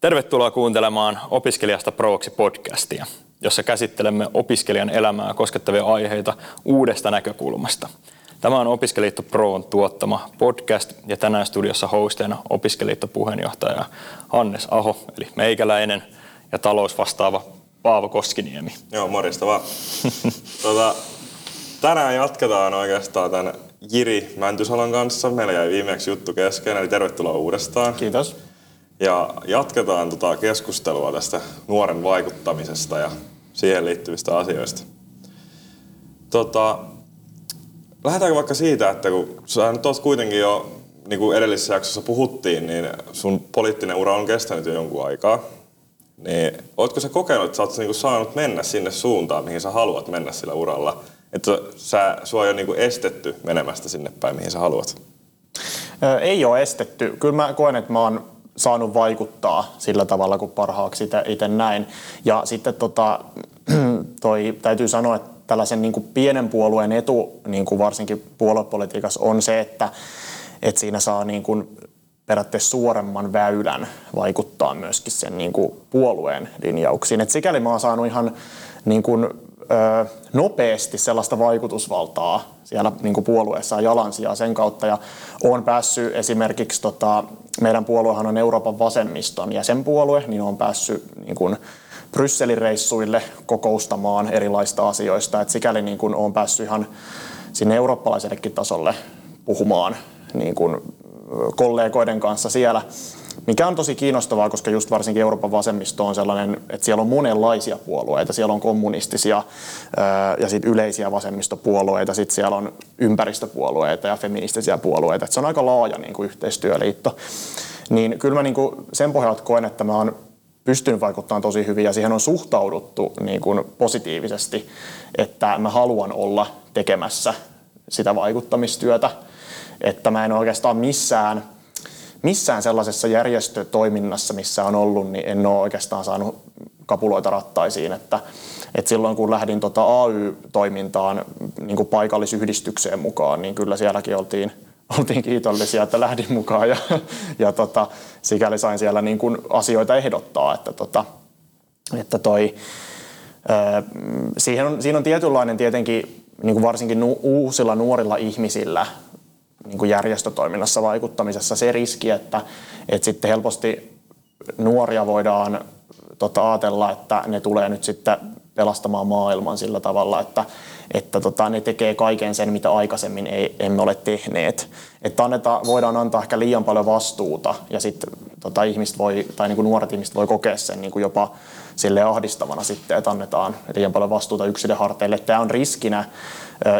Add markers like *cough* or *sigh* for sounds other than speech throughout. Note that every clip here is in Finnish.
Tervetuloa kuuntelemaan Opiskelijasta Proksi podcastia, jossa käsittelemme opiskelijan elämää koskettavia aiheita uudesta näkökulmasta. Tämä on Opiskeliitto Proon tuottama podcast ja tänään studiossa hosteina Opiskeliitto puheenjohtaja Hannes Aho, eli meikäläinen, ja talousvastaava Paavo Koskiniemi. Joo, morjesta vaan. *laughs* tuota, tänään jatketaan oikeastaan tämän Jiri Mäntysalon kanssa. Meillä jäi viimeksi juttu kesken, eli tervetuloa uudestaan. Kiitos. Ja jatketaan tota keskustelua tästä nuoren vaikuttamisesta ja siihen liittyvistä asioista. Tota, lähdetäänkö vaikka siitä, että kun sä nyt oot kuitenkin jo, niin kuin edellisessä jaksossa puhuttiin, niin sun poliittinen ura on kestänyt jo jonkun aikaa. Niin, ootko sä kokenut, että sä oot niin saanut mennä sinne suuntaan, mihin sä haluat mennä sillä uralla? Että sä, sua ei niin estetty menemästä sinne päin, mihin sä haluat? Ei ole estetty. Kyllä mä koen, että mä oon saanut vaikuttaa sillä tavalla, kun parhaaksi itse näin. Ja sitten tota, *clears throat* toi, täytyy sanoa, että tällaisen niin kuin pienen puolueen etu niin kuin varsinkin puoluepolitiikassa on se, että, että siinä saa niin kuin periaatteessa suoremman väylän vaikuttaa myöskin sen niin kuin puolueen linjauksiin. Et sikäli mä oon saanut ihan niin kuin, nopeasti sellaista vaikutusvaltaa siellä niin kuin puolueessa ja jalansijaa sen kautta. Ja olen päässyt esimerkiksi, tota, meidän puoluehan on Euroopan vasemmiston jäsenpuolue, niin on päässyt niin kuin, Brysselin reissuille kokoustamaan erilaista asioista. Et sikäli niin kuin olen päässyt ihan sinne eurooppalaisellekin tasolle puhumaan niin kuin kollegoiden kanssa siellä, mikä on tosi kiinnostavaa, koska just varsinkin Euroopan vasemmisto on sellainen, että siellä on monenlaisia puolueita. Siellä on kommunistisia ja sitten yleisiä vasemmistopuolueita, sitten siellä on ympäristöpuolueita ja feministisiä puolueita. Et se on aika laaja niin kuin yhteistyöliitto. Niin kyllä mä niin kuin sen pohjalta koen, että mä oon pystynyt vaikuttamaan tosi hyvin ja siihen on suhtauduttu niin kuin positiivisesti, että mä haluan olla tekemässä sitä vaikuttamistyötä. Että mä en oikeastaan missään, missään sellaisessa järjestötoiminnassa, missä on ollut, niin en ole oikeastaan saanut kapuloita rattaisiin. Että, että silloin kun lähdin tota AY-toimintaan niin kuin paikallisyhdistykseen mukaan, niin kyllä sielläkin oltiin *laughs* – oltiin kiitollisia, että lähdin mukaan ja, ja tota, sikäli sain siellä niin kuin asioita ehdottaa, että, tota, että toi, siihen on, siinä on tietynlainen tietenkin niin kuin varsinkin nu, uusilla nuorilla ihmisillä niin kuin järjestötoiminnassa vaikuttamisessa se riski, että, että sitten helposti nuoria voidaan tota, ajatella, että ne tulee nyt sitten pelastamaan maailman sillä tavalla, että, että tota, ne tekee kaiken sen, mitä aikaisemmin ei, emme ole tehneet. Että anneta, voidaan antaa ehkä liian paljon vastuuta ja sitten tota, ihmiset voi, tai niin kuin nuoret ihmiset voi kokea sen niin kuin jopa sille ahdistavana sitten, että annetaan liian paljon vastuuta yksilön harteille. Tämä on riskinä.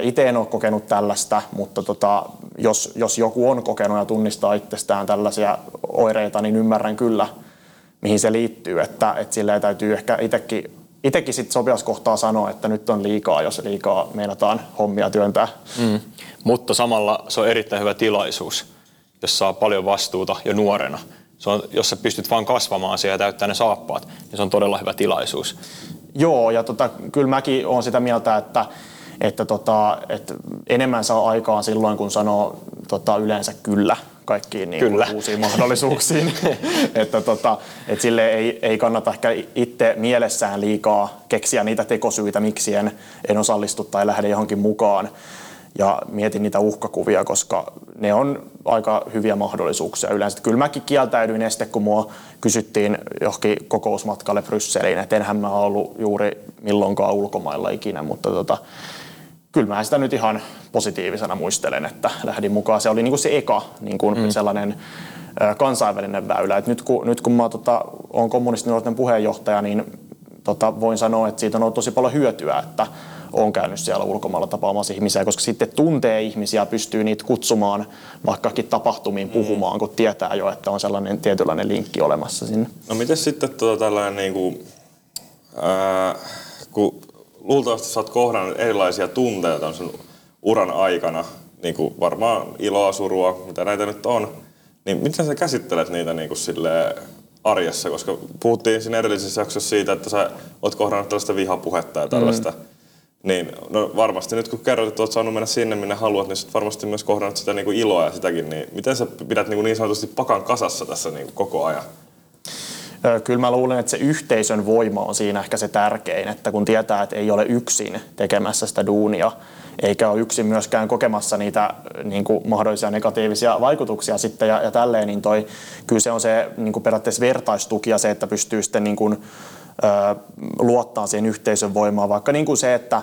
Itse en ole kokenut tällaista, mutta tota, jos, jos joku on kokenut ja tunnistaa itsestään tällaisia oireita, niin ymmärrän kyllä, mihin se liittyy. Että, että sille täytyy ehkä itsekin itsekin sitten sopias kohtaa sanoa, että nyt on liikaa, jos liikaa meinataan hommia työntää. Mm. Mutta samalla se on erittäin hyvä tilaisuus, jos saa paljon vastuuta jo nuorena. Se on, jos sä pystyt vaan kasvamaan siellä ja täyttää ne saappaat, niin se on todella hyvä tilaisuus. Joo, ja tota, kyllä mäkin olen sitä mieltä, että, että, tota, että enemmän saa aikaan silloin, kun sanoo tota, yleensä kyllä kaikkiin niin Kyllä. uusiin mahdollisuuksiin. *laughs* että tota, et sille ei, ei kannata ehkä itse mielessään liikaa keksiä niitä tekosyitä, miksi en, en osallistu tai lähde johonkin mukaan. Ja mietin niitä uhkakuvia, koska ne on aika hyviä mahdollisuuksia yleensä. Kyllä mäkin kieltäydyin este, kun mua kysyttiin johonkin kokousmatkalle Brysseliin, että enhän mä ollut juuri milloinkaan ulkomailla ikinä, mutta tota, kyllä mä sitä nyt ihan positiivisena muistelen, että lähdin mukaan. Se oli niin kuin se eka niin kuin mm. sellainen kansainvälinen väylä. Et nyt kun, nyt kun mä tota, olen kommunistinuorten puheenjohtaja, niin tota, voin sanoa, että siitä on ollut tosi paljon hyötyä, että on käynyt siellä ulkomailla tapaamassa ihmisiä, koska sitten tuntee ihmisiä, pystyy niitä kutsumaan vaikkakin tapahtumiin mm. puhumaan, kun tietää jo, että on sellainen tietynlainen linkki olemassa sinne. No miten sitten tuota tällainen, niin kuin, ää, kun luultavasti sä oot kohdannut erilaisia tunteita sun uran aikana, niin kuin varmaan iloa, surua, mitä näitä nyt on, niin miten sä käsittelet niitä niin kuin arjessa, koska puhuttiin siinä edellisessä jaksossa siitä, että sä oot kohdannut tällaista vihapuhetta ja tällaista, mm. niin no varmasti nyt kun kerroit, että oot saanut mennä sinne, minne haluat, niin sä varmasti myös kohdannut sitä niin kuin iloa ja sitäkin, niin miten sä pidät niin, kuin niin sanotusti pakan kasassa tässä niin kuin koko ajan? Kyllä mä luulen, että se yhteisön voima on siinä ehkä se tärkein, että kun tietää, että ei ole yksin tekemässä sitä duunia, eikä ole yksin myöskään kokemassa niitä niin kuin mahdollisia negatiivisia vaikutuksia sitten ja, ja tälleen, niin toi, kyllä se on se niin kuin periaatteessa vertaistuki ja se, että pystyy sitten niin kuin, ö, luottaa siihen yhteisön voimaan, vaikka niin kuin se, että,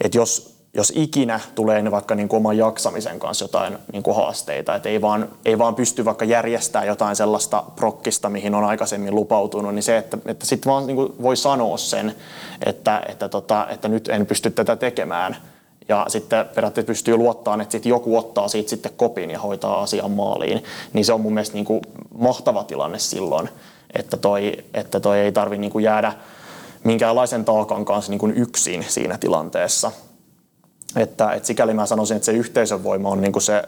että jos jos ikinä tulee ne vaikka niin kuin oman jaksamisen kanssa jotain niin kuin haasteita, että ei vaan, ei vaan pysty vaikka järjestämään jotain sellaista prokkista, mihin on aikaisemmin lupautunut, niin se, että, että sitten vaan niin kuin voi sanoa sen, että, että, tota, että nyt en pysty tätä tekemään, ja sitten periaatteessa pystyy luottamaan, että sitten joku ottaa siitä sitten kopin ja hoitaa asian maaliin, niin se on mun mielestä niin kuin mahtava tilanne silloin, että toi, että toi ei tarvitse niin jäädä minkäänlaisen taakan kanssa niin kuin yksin siinä tilanteessa. Että, että sikäli mä sanoisin, että se yhteisön voima on niin kuin se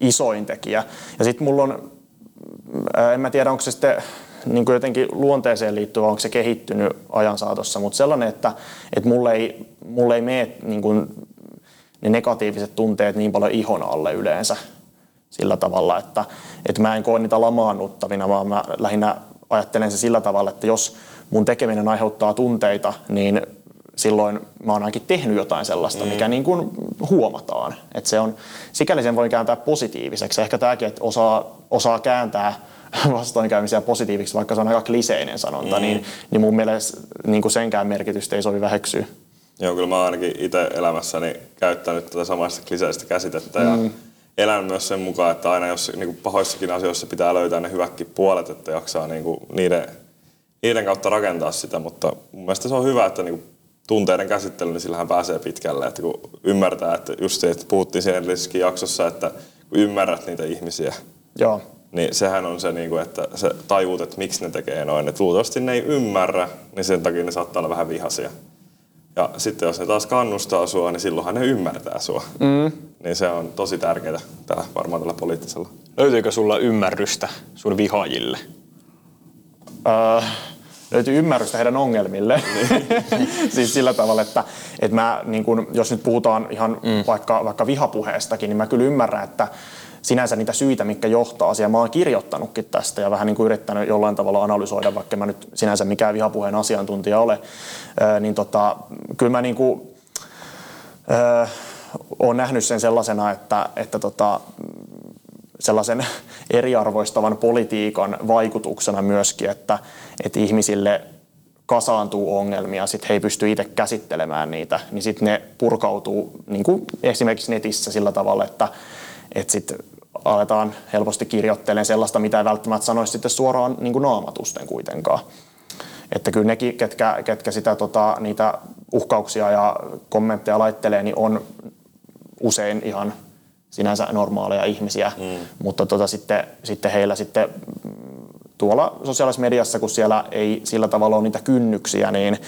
isoin tekijä. Ja sitten mulla on, en mä tiedä onko se sitten niin kuin jotenkin luonteeseen liittyvä, onko se kehittynyt ajan saatossa, mutta sellainen, että, että mulle ei, mulle ei mene niin kuin ne negatiiviset tunteet niin paljon ihon alle yleensä sillä tavalla, että, että mä en koe niitä lamaannuttavina, vaan mä lähinnä ajattelen se sillä tavalla, että jos mun tekeminen aiheuttaa tunteita, niin silloin mä oon ainakin tehnyt jotain sellaista, mm. mikä niin kuin huomataan. Että se on, sikäli sen voi kääntää positiiviseksi. Ehkä tämäkin, että osaa, osaa kääntää *laughs* vastoinkäymisiä positiiviksi, vaikka se on aika kliseinen sanonta, mm. niin, niin mun mielestä niin kuin senkään merkitystä ei sovi väheksyä. Joo, kyllä mä oon ainakin itse elämässäni käyttänyt tätä samaista kliseistä käsitettä mm. ja elän myös sen mukaan, että aina jos niin kuin pahoissakin asioissa pitää löytää ne hyvätkin puolet, että jaksaa niin kuin niiden, niiden kautta rakentaa sitä, mutta mun mielestä se on hyvä, että niin kuin tunteiden käsittely, niin sillähän pääsee pitkälle, että kun ymmärtää, että just se, että puhuttiin siinä edellisessäkin jaksossa, että kun ymmärrät niitä ihmisiä, Joo. niin sehän on se, niin että se tajuut, että miksi ne tekee noin. Että luultavasti ne ei ymmärrä, niin sen takia ne saattaa olla vähän vihaisia. Ja sitten jos ne taas kannustaa sua, niin silloinhan ne ymmärtää sua. Mm. Niin se on tosi tärkeää tällä, varmaan tällä poliittisella. Löytyykö sulla ymmärrystä sun vihaajille? Uh, löytyy ymmärrystä heidän ongelmille. *laughs* siis sillä tavalla, että, että mä, niin kun, jos nyt puhutaan ihan mm. vaikka, vaikka vihapuheestakin, niin mä kyllä ymmärrän, että sinänsä niitä syitä, mitkä johtaa asiaan. Mä oon kirjoittanutkin tästä ja vähän niin kuin yrittänyt jollain tavalla analysoida, vaikka mä nyt sinänsä mikään vihapuheen asiantuntija ole, äh, niin tota, kyllä mä niin kuin, äh, oon nähnyt sen sellaisena, että, että tota, sellaisen eriarvoistavan politiikan vaikutuksena myöskin, että, että ihmisille kasaantuu ongelmia, sitten he ei pysty itse käsittelemään niitä, niin sitten ne purkautuu niin kuin esimerkiksi netissä sillä tavalla, että, että sitten aletaan helposti kirjoittelemaan sellaista, mitä ei välttämättä sanoisi sitten suoraan niin kuin naamatusten kuitenkaan. Että kyllä nekin, ketkä, ketkä sitä, tota, niitä uhkauksia ja kommentteja laittelee, niin on usein ihan sinänsä normaaleja ihmisiä, mm. mutta tota, sitten, sitten heillä sitten tuolla sosiaalisessa mediassa, kun siellä ei sillä tavalla ole niitä kynnyksiä niin,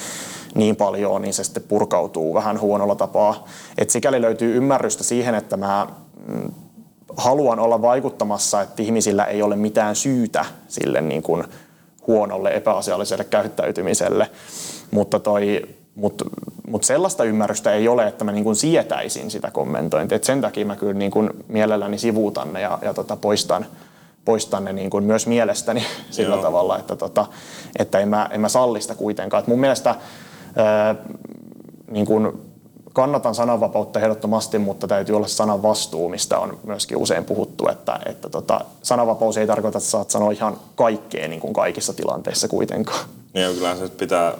niin paljon, niin se sitten purkautuu vähän huonolla tapaa. Et sikäli löytyy ymmärrystä siihen, että mä mm, haluan olla vaikuttamassa, että ihmisillä ei ole mitään syytä sille niin kuin huonolle epäasialliselle käyttäytymiselle. Mutta toi mutta mut sellaista ymmärrystä ei ole, että mä niin kuin sietäisin sitä kommentointia. Et sen takia mä kyllä niin kuin mielelläni sivuutan ne ja, ja tota poistan, poistan ne niin kuin myös mielestäni *laughs* sillä Joo. tavalla, että, tota, että en, mä, en mä sallista kuitenkaan. Et mun mielestä ää, niin kuin kannatan sananvapautta ehdottomasti, mutta täytyy olla sanan vastuu, mistä on myöskin usein puhuttu, että, että tota, sananvapaus ei tarkoita, että saat sanoa ihan kaikkea niin kuin kaikissa tilanteissa kuitenkaan. Niin, kyllä se pitää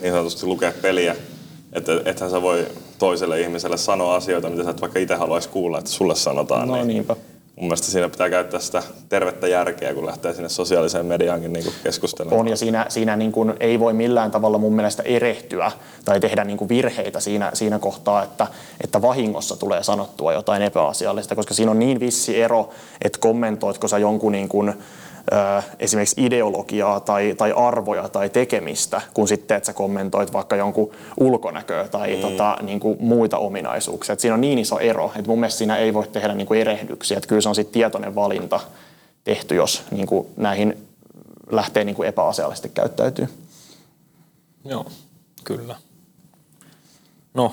niin sanotusti lukea peliä. Että ethän sä voi toiselle ihmiselle sanoa asioita, mitä sä et vaikka itse haluaisi kuulla, että sulle sanotaan. No niin niinpä. Mun mielestä siinä pitää käyttää sitä tervettä järkeä, kun lähtee sinne sosiaaliseen mediaankin niin kuin keskustelemaan. On, ja siinä, siinä niin kuin ei voi millään tavalla mun mielestä erehtyä tai tehdä niin kuin virheitä siinä, siinä kohtaa, että, että vahingossa tulee sanottua jotain epäasiallista, koska siinä on niin vissi ero, että kommentoitko sä jonkun niin kuin, esimerkiksi ideologiaa tai, tai arvoja tai tekemistä, kun sitten, että sä kommentoit vaikka jonkun ulkonäköä tai mm. tota, niin kuin muita ominaisuuksia. Et siinä on niin iso ero, että mun mielestä siinä ei voi tehdä niin kuin erehdyksiä. Et kyllä se on sitten tietoinen valinta tehty, jos niin kuin näihin lähtee niin kuin epäasiallisesti käyttäytyy. Joo, kyllä. No,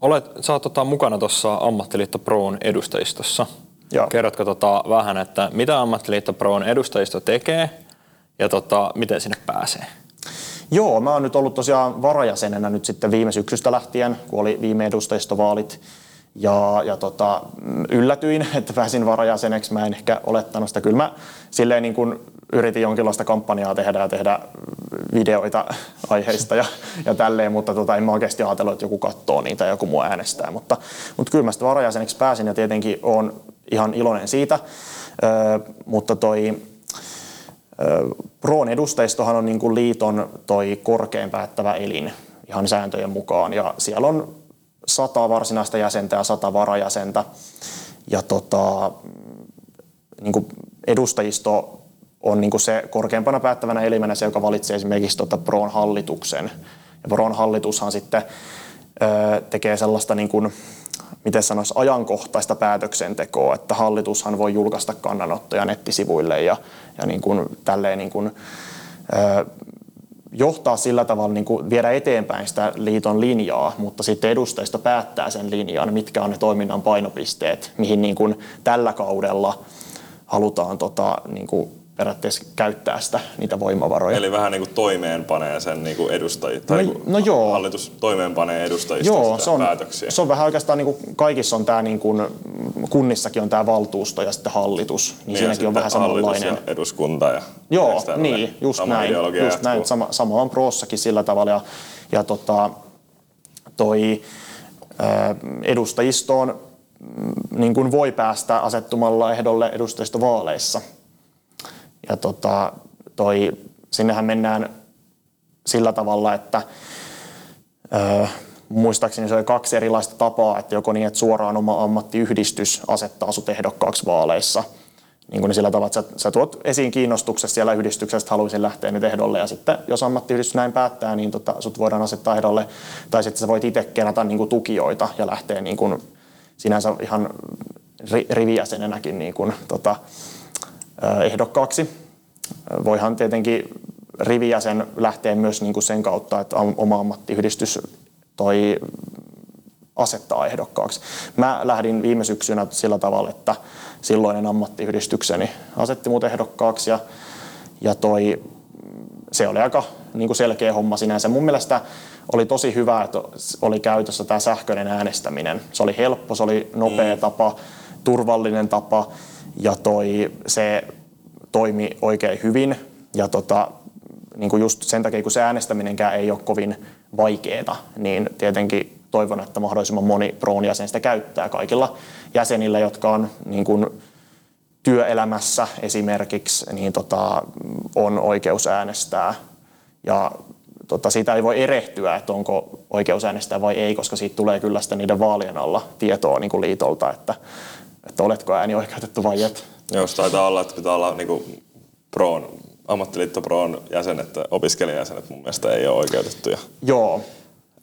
olet, sä oot tota, mukana tuossa Ammattiliitto Proon edustajistossa – Joo. Kerrotko tota vähän, että mitä Ammattiliitto Proon edustajisto tekee ja tota, miten sinne pääsee? Joo, mä oon nyt ollut tosiaan varajäsenenä nyt sitten viime syksystä lähtien, kun oli viime edustajistovaalit. Ja, ja tota, yllätyin, *laughs* että pääsin varajäseneksi. Mä en ehkä olettanut sitä. Kyllä mä silleen niin kuin yritin jonkinlaista kampanjaa tehdä ja tehdä videoita aiheista ja, ja tälleen, mutta tota, en mä oikeasti ajatellut, että joku katsoo niitä ja joku mua äänestää. Mutta, mutta kyllä mä sitten varajäseneksi pääsin ja tietenkin on ihan iloinen siitä. Ö, mutta toi Proon edustajistohan on niin kuin liiton toi korkein päättävä elin ihan sääntöjen mukaan ja siellä on sata varsinaista jäsentä ja sata varajäsentä. Ja tota, niin kuin edustajisto on niin kuin se korkeimpana päättävänä elimenä se, joka valitsee esimerkiksi tota Proon hallituksen. Ja Proon hallitushan sitten ö, tekee sellaista niin kuin, miten sanoisi, ajankohtaista päätöksentekoa, että hallitushan voi julkaista kannanottoja nettisivuille ja, ja niin kuin, tälleen niin kuin, ö, johtaa sillä tavalla, niin kuin viedä eteenpäin sitä liiton linjaa, mutta sitten edustajista päättää sen linjan, mitkä on ne toiminnan painopisteet, mihin niin kuin tällä kaudella halutaan tota, niin kuin periaatteessa käyttää sitä, niitä voimavaroja. Eli vähän niin kuin toimeenpanee sen niin kuin edustajia, tai no, no joo. hallitus toimeenpanee edustajista joo, se on, päätöksiä. Se on vähän oikeastaan niin kuin kaikissa on tämä niin kuin, kunnissakin on tämä valtuusto ja sitten hallitus, niin, niin siinäkin on vähän samanlainen. Ja eduskunta ja Joo, niin, just sama näin. Just näin. Sama, sama on proossakin sillä tavalla ja, ja tota, toi ää, edustajistoon mm, niin kuin voi päästä asettumalla ehdolle edustajistovaaleissa – ja tota, toi, sinnehän mennään sillä tavalla, että ö, muistaakseni se oli kaksi erilaista tapaa, että joko niin, että suoraan oma ammattiyhdistys asettaa sut ehdokkaaksi vaaleissa, niin kuin sillä tavalla, että sä, sä tuot esiin kiinnostuksessa siellä yhdistyksestä, haluaisin lähteä nyt ehdolle, ja sitten jos ammattiyhdistys näin päättää, niin tota, sut voidaan asettaa ehdolle, tai sitten sä voit itse kerätä niin kuin tukijoita ja lähteä niin kuin, sinänsä ihan rivijäsenenäkin niin kuin, tota, ehdokkaaksi. Voihan tietenkin rivijäsen lähteä myös niin kuin sen kautta, että oma ammattiyhdistys toi asettaa ehdokkaaksi. Mä lähdin viime syksynä sillä tavalla, että silloinen ammattiyhdistykseni asetti mut ehdokkaaksi ja, ja toi, se oli aika niin kuin selkeä homma sinänsä. Mun mielestä oli tosi hyvä, että oli käytössä tämä sähköinen äänestäminen. Se oli helppo, se oli nopea mm. tapa, turvallinen tapa ja toi, se toimi oikein hyvin. Ja tota, niin kuin just sen takia, kun se äänestäminenkään ei ole kovin vaikeaa, niin tietenkin toivon, että mahdollisimman moni Proon jäsen sitä käyttää kaikilla jäsenillä, jotka on niin kuin työelämässä esimerkiksi, niin tota, on oikeus äänestää. Ja tota, siitä ei voi erehtyä, että onko oikeus äänestää vai ei, koska siitä tulee kyllä sitä niiden vaalien alla tietoa niin kuin liitolta, että, että oletko ääni oikeutettu vai et. Joo, se taitaa olla, että pitää olla niin Proon, ammattiliitto Proon jäsenet, opiskelijajäsenet mun mielestä ei ole oikeutettuja. Joo,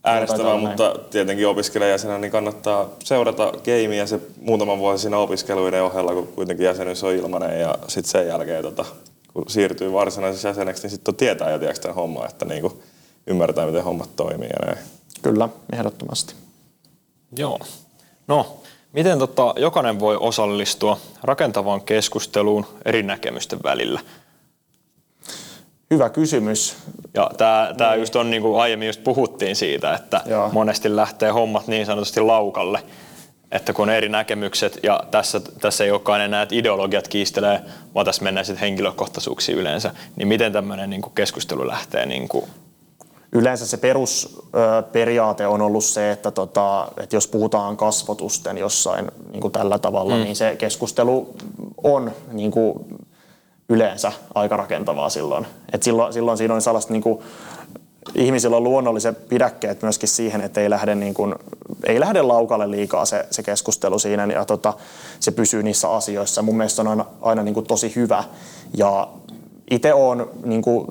äänestämään, mutta näin. tietenkin opiskelijajäsenä niin kannattaa seurata gameia se muutaman vuosi siinä opiskeluiden ohella, kun kuitenkin jäsenyys on ilmainen ja sitten sen jälkeen tota, kun siirtyy varsinaisessa jäseneksi, niin sitten tietää jo tiedätkö, tämän homman, että niin kuin ymmärtää, miten hommat toimii ja näin. Kyllä, ehdottomasti. Joo. No, Miten tota, jokainen voi osallistua rakentavaan keskusteluun eri näkemysten välillä? Hyvä kysymys. Ja tämä, tämä just on niin kuin aiemmin just puhuttiin siitä, että Joo. monesti lähtee hommat niin sanotusti laukalle, että kun on eri näkemykset ja tässä, tässä ei olekaan enää, että ideologiat kiistelee, vaan tässä mennään sitten henkilökohtaisuuksiin yleensä, niin miten tämmöinen niin kuin keskustelu lähtee niin kuin Yleensä se perusperiaate on ollut se, että, tota, että jos puhutaan kasvotusten jossain niin kuin tällä tavalla, mm. niin se keskustelu on niin kuin yleensä aika rakentavaa silloin. Et silloin, silloin siinä on sellaista niin kuin, ihmisillä on luonnolliset pidäkkeet myöskin siihen, että ei lähde, niin kuin, ei lähde laukalle liikaa se, se keskustelu siinä ja tota, se pysyy niissä asioissa. Mun mielestä se on aina, aina niin kuin tosi hyvä. Ja itse olen niin kuin,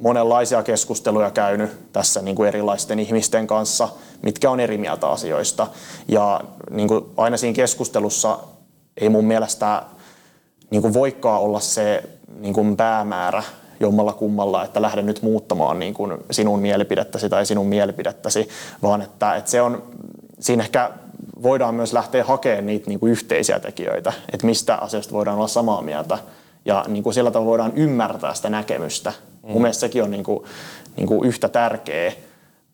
monenlaisia keskusteluja käynyt tässä niin kuin erilaisten ihmisten kanssa, mitkä on eri mieltä asioista. Ja niin kuin aina siinä keskustelussa ei mun mielestä niin kuin voikaan olla se niin kuin päämäärä jommalla kummalla, että lähde nyt muuttamaan niin kuin sinun mielipidettäsi tai sinun mielipidettäsi, vaan että, että se on, siinä ehkä voidaan myös lähteä hakemaan niitä niin kuin yhteisiä tekijöitä, että mistä asioista voidaan olla samaa mieltä ja niin kuin sillä tavalla voidaan ymmärtää sitä näkemystä. Mm. Mun mielestä sekin on niin kuin, niin kuin yhtä tärkeä,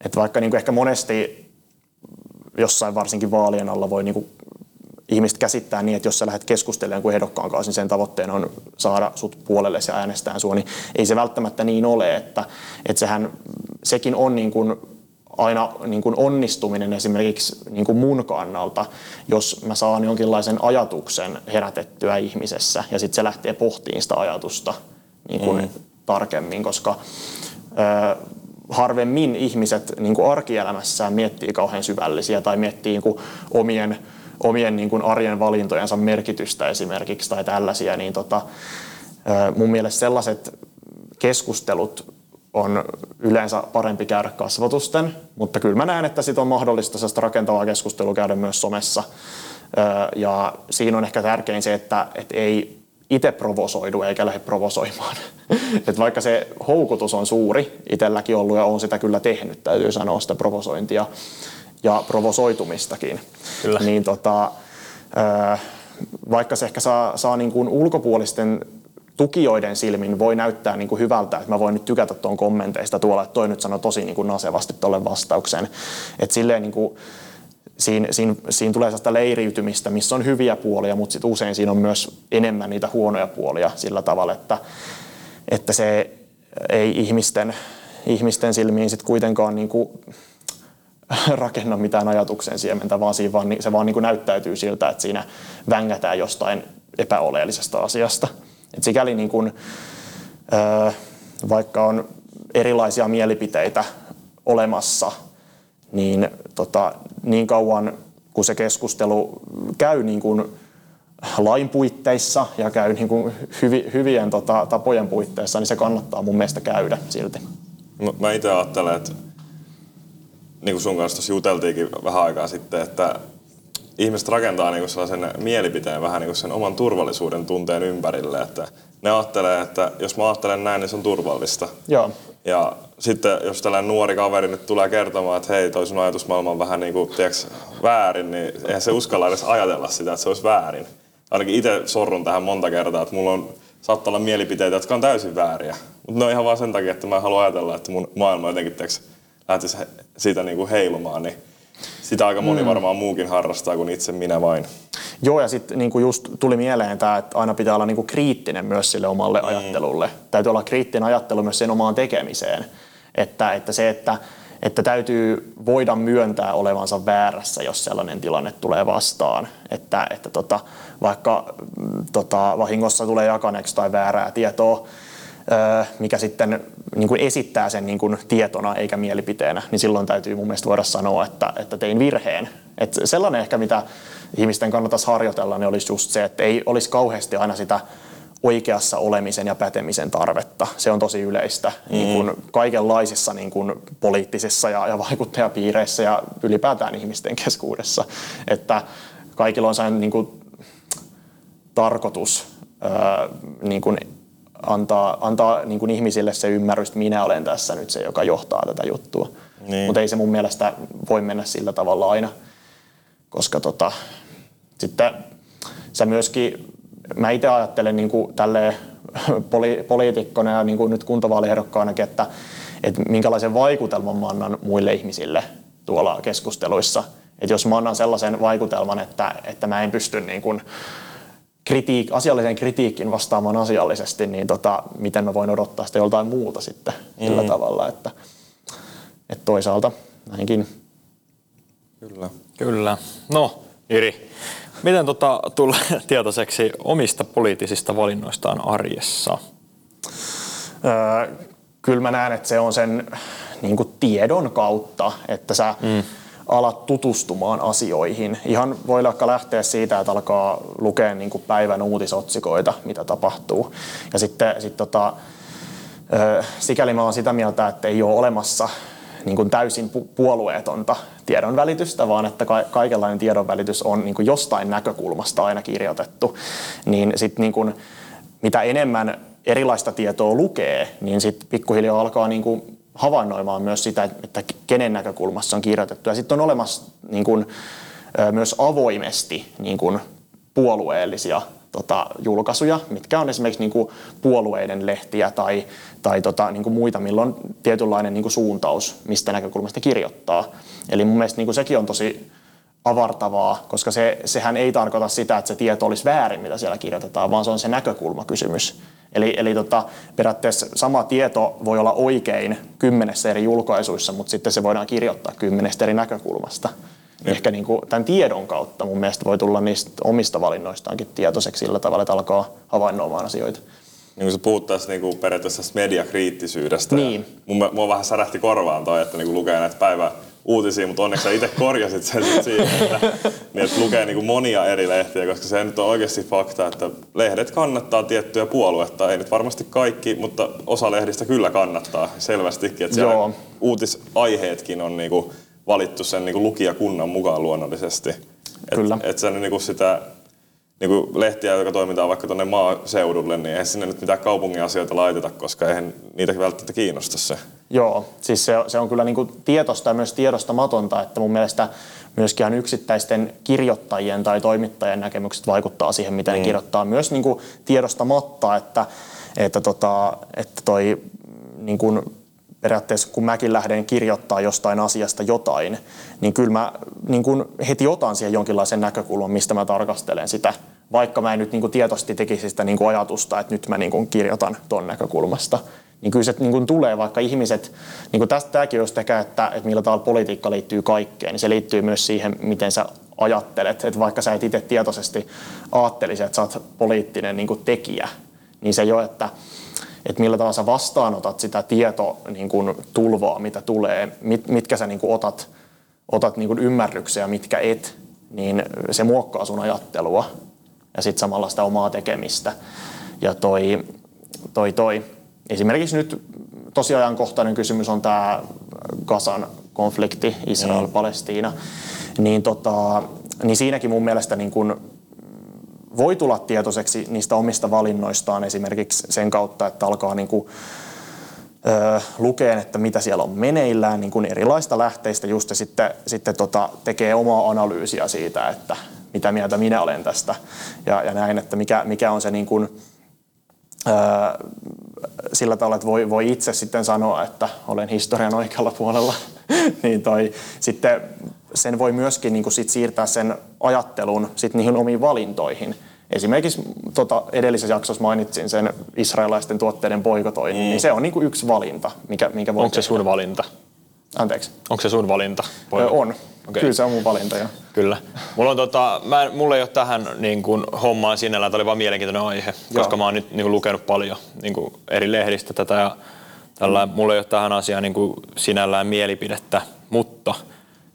että vaikka niin kuin ehkä monesti jossain varsinkin vaalien alla voi niin kuin ihmiset käsittää niin, että jos sä lähdet keskustelemaan kuin ehdokkaan kanssa, niin sen tavoitteena on saada sut puolelle ja äänestää sua, niin ei se välttämättä niin ole, että, että sehän, sekin on niin kuin aina niin kuin onnistuminen esimerkiksi niin kuin mun kannalta, jos mä saan jonkinlaisen ajatuksen herätettyä ihmisessä ja sitten se lähtee pohtiin sitä ajatusta niin kuin mm. Tarkemmin, koska ö, harvemmin ihmiset niin kuin arkielämässään miettii kauhean syvällisiä tai miettii niin kuin omien omien niin kuin arjen valintojensa merkitystä esimerkiksi tai tällaisia, niin tota, mun mielestä sellaiset keskustelut on yleensä parempi käydä kasvatusten, mutta kyllä mä näen, että sit on mahdollista sellaista rakentavaa keskustelua käydä myös somessa. Ja siinä on ehkä tärkein se, että, että ei itse provosoidu eikä lähde provosoimaan. *laughs* Et vaikka se houkutus on suuri, itselläkin ollut ja on sitä kyllä tehnyt, täytyy sanoa sitä provosointia, ja provosoitumistakin. Kyllä. Niin tota, vaikka se ehkä saa, saa niin kuin ulkopuolisten tukijoiden silmin voi näyttää niin kuin hyvältä, että mä voin nyt tykätä tuon kommenteista tuolla, että toi nyt sanoi tosi niin kuin nasevasti tuolle vastauksen. Että silleen niin kuin, siinä, siinä, siinä tulee sellaista leiriytymistä, missä on hyviä puolia, mutta sit usein siinä on myös enemmän niitä huonoja puolia sillä tavalla, että, että se ei ihmisten, ihmisten silmiin sit kuitenkaan niin *laughs* rakenna mitään ajatuksen siementä, vaan, siinä vaan, se vaan niin näyttäytyy siltä, että siinä vängätään jostain epäoleellisesta asiasta. Et sikäli niin vaikka on erilaisia mielipiteitä olemassa, niin tota, niin kauan kun se keskustelu käy niin kuin lain puitteissa ja käy niin kuin hyvi, hyvien tota, tapojen puitteissa, niin se kannattaa mun mielestä käydä silti. No, mä itse ajattelen, että niin kuin sun kanssa tuossa juteltiinkin vähän aikaa sitten, että ihmiset rakentaa niin kuin sellaisen mielipiteen vähän niin kuin sen oman turvallisuuden tunteen ympärille, että ne ajattelee, että jos mä ajattelen näin, niin se on turvallista. Joo. Ja sitten jos tällainen nuori kaveri nyt tulee kertomaan, että hei, toi sun ajatusmaailma on vähän niin kuin, tiiäks, väärin, niin eihän se uskalla edes ajatella sitä, että se olisi väärin. Ainakin itse sorrun tähän monta kertaa, että mulla on saattaa olla mielipiteitä, jotka on täysin vääriä. Mutta ne on ihan vaan sen takia, että mä haluan ajatella, että mun maailma jotenkin tiiäks, lähtisi siitä niin kuin heilumaan, niin sitä aika moni mm. varmaan muukin harrastaa kuin itse minä vain. Joo, ja sitten niin just tuli mieleen tämä, että aina pitää olla niin kuin kriittinen myös sille omalle mm. ajattelulle. Täytyy olla kriittinen ajattelu myös sen omaan tekemiseen. Että, että se, että, että täytyy voida myöntää olevansa väärässä, jos sellainen tilanne tulee vastaan. Että, että tota, vaikka mm, tota, vahingossa tulee jakaneeksi tai väärää tietoa, mikä sitten niin kuin esittää sen niin kuin tietona eikä mielipiteenä, niin silloin täytyy mun mielestä voida sanoa, että, että tein virheen. Et sellainen ehkä, mitä ihmisten kannattaisi harjoitella, niin olisi just se, että ei olisi kauheasti aina sitä oikeassa olemisen ja pätemisen tarvetta. Se on tosi yleistä mm. niin kuin kaikenlaisissa niin kuin poliittisissa ja, ja vaikuttajapiireissä ja ylipäätään ihmisten keskuudessa. Että kaikilla on sellainen niin kuin, tarkoitus ää, niin kuin antaa, antaa niin kuin ihmisille se ymmärrys, että minä olen tässä nyt se, joka johtaa tätä juttua. Niin. Mutta ei se mun mielestä voi mennä sillä tavalla aina, koska tota, sitten sä myöskin, mä itse ajattelen niin kuin tälleen *laughs* poli, poliitikkona ja niin kuin nyt kuntavaaliehdokkaanakin, että, että minkälaisen vaikutelman mä annan muille ihmisille tuolla keskusteluissa. Että jos mä annan sellaisen vaikutelman, että, että mä en pysty niin kuin, kritiik, asialliseen kritiikkiin vastaamaan asiallisesti, niin tota, miten mä voin odottaa sitä joltain muuta sitten mm. sillä tavalla, että, että toisaalta näinkin. Kyllä. Kyllä. No, Iri, miten tota, tulee *laughs* tietoiseksi omista poliittisista valinnoistaan arjessa? Öö, kyllä mä näen, että se on sen niin tiedon kautta, että sä mm alat tutustumaan asioihin. Ihan voi vaikka lähteä siitä, että alkaa lukea niin kuin päivän uutisotsikoita, mitä tapahtuu. Ja sitten sit tota, sikäli mä oon sitä mieltä, että ei ole olemassa niin kuin täysin puolueetonta tiedonvälitystä, vaan että kaikenlainen tiedonvälitys on niin kuin jostain näkökulmasta aina kirjoitettu. Niin sit niin mitä enemmän erilaista tietoa lukee, niin sitten pikkuhiljaa alkaa niin kuin havainnoimaan myös sitä, että kenen näkökulmassa on kirjoitettu. Ja sitten on olemassa niin kuin, myös avoimesti niin kuin, puolueellisia tota, julkaisuja, mitkä on esimerkiksi niin kuin puolueiden lehtiä tai, tai tota, niin kuin muita, millä on tietynlainen niin kuin suuntaus, mistä näkökulmasta kirjoittaa. Eli mun mielestä niin kuin sekin on tosi avartavaa, koska se, sehän ei tarkoita sitä, että se tieto olisi väärin, mitä siellä kirjoitetaan, vaan se on se näkökulmakysymys. Eli, eli tota, periaatteessa sama tieto voi olla oikein kymmenessä eri julkaisuissa, mutta sitten se voidaan kirjoittaa kymmenestä eri näkökulmasta. Ja. Ehkä niin kuin tämän tiedon kautta mun mielestä voi tulla niistä omista valinnoistaankin tietoiseksi sillä tavalla, että alkaa havainnoimaan asioita. Niin kuin sä puhut tässä niin kuin periaatteessa mediakriittisyydestä. Niin. Mun, mun vähän särähti korvaan toi, että niin kuin lukee näitä päivää uutisia, mutta onneksi sä itse korjasit sen sit siihen, että, niin, että lukee niin kuin monia eri lehtiä, koska se nyt on oikeasti fakta, että lehdet kannattaa tiettyjä puoluetta. Ei nyt varmasti kaikki, mutta osa lehdistä kyllä kannattaa selvästikin. Että siellä uutisaiheetkin on niin kuin valittu sen niin kuin lukijakunnan mukaan luonnollisesti. Kyllä. Että et sä niin kuin sitä niin kuin lehtiä, joka toimitaan vaikka tuonne maaseudulle, niin eihän sinne nyt mitään kaupungin asioita laiteta, koska eihän niitä välttämättä kiinnosta se. Joo, siis se, se on kyllä niin kuin tietosta ja myös tiedostamatonta, että mun mielestä myöskin yksittäisten kirjoittajien tai toimittajien näkemykset vaikuttaa siihen, miten mm. ne kirjoittaa. Myös niin kuin tiedostamatta, että, että, tota, että toi niin kuin periaatteessa kun mäkin lähden kirjoittaa jostain asiasta jotain, niin kyllä mä niin kuin heti otan siihen jonkinlaisen näkökulman, mistä mä tarkastelen sitä, vaikka mä en nyt niin kuin tietoisesti tekisi sitä niin kuin ajatusta, että nyt mä niin kuin kirjoitan ton näkökulmasta. Niin kyllä se niin kuin tulee, vaikka ihmiset, niin kuin tästä tämäkin just ehkä, että, että millä tavalla politiikka liittyy kaikkeen, niin se liittyy myös siihen, miten sä ajattelet. Että vaikka sä et itse tietoisesti ajattelisi, että sä oot poliittinen niin kuin tekijä, niin se jo, että että millä tavalla sä vastaanotat sitä tieto niin kuin tulvaa, mitä tulee, mit, mitkä sä niin kuin otat, otat niin kuin ymmärryksiä mitkä et, niin se muokkaa sun ajattelua ja sitten samalla sitä omaa tekemistä. Ja toi, toi, toi. Esimerkiksi nyt tosi ajankohtainen kysymys on tämä Gazan konflikti, Israel-Palestiina. Niin, tota, niin siinäkin mun mielestä niin kun voi tulla tietoiseksi niistä omista valinnoistaan esimerkiksi sen kautta, että alkaa niin kuin, ö, lukeen, että mitä siellä on meneillään niin kuin erilaista lähteistä just ja sitten, sitten tota, tekee omaa analyysiä siitä, että mitä mieltä minä olen tästä ja, ja näin, että mikä, mikä on se niin kuin, ö, sillä tavalla, että voi, voi itse sitten sanoa, että olen historian oikealla puolella, *laughs* niin toi, sitten sen voi myöskin niin kuin sit siirtää sen ajattelun sit niihin omiin valintoihin. Esimerkiksi tota, edellisessä jaksossa mainitsin sen israelaisten tuotteiden boikotoinnin, mm. niin se on niin kuin yksi valinta, mikä, mikä voi Onko se sun valinta? Anteeksi? Onko se sun valinta? Ö, on. Okay. Kyllä se on mun valinta, jo. Kyllä. Mulla, on, tota, mä mulla ei ole tähän niin kuin, hommaan sinällään, tämä oli vaan mielenkiintoinen aihe, Joo. koska mä oon nyt niin kuin, lukenut paljon niin kuin, eri lehdistä tätä ja tällä, mm. mulla ei ole tähän asiaan niin kuin, sinällään mielipidettä, mutta –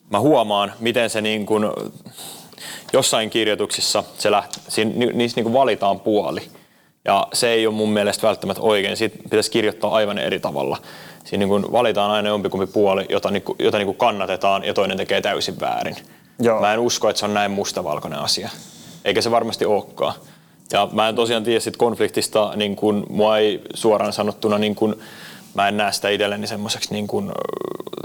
mä huomaan, miten se niin kuin, jossain kirjoituksissa se läht, siinä, niissä niin kuin valitaan puoli. Ja se ei ole mun mielestä välttämättä oikein. Siitä pitäisi kirjoittaa aivan eri tavalla. Siinä niin kuin valitaan aina jompikumpi puoli, jota, niin kuin, jota niin kuin kannatetaan ja toinen tekee täysin väärin. Joo. Mä en usko, että se on näin mustavalkoinen asia. Eikä se varmasti olekaan. Ja mä en tosiaan tiedä sit konfliktista, niin kuin, mua ei suoraan sanottuna niin kuin, mä en näe sitä itselleni semmoiseksi niin kuin,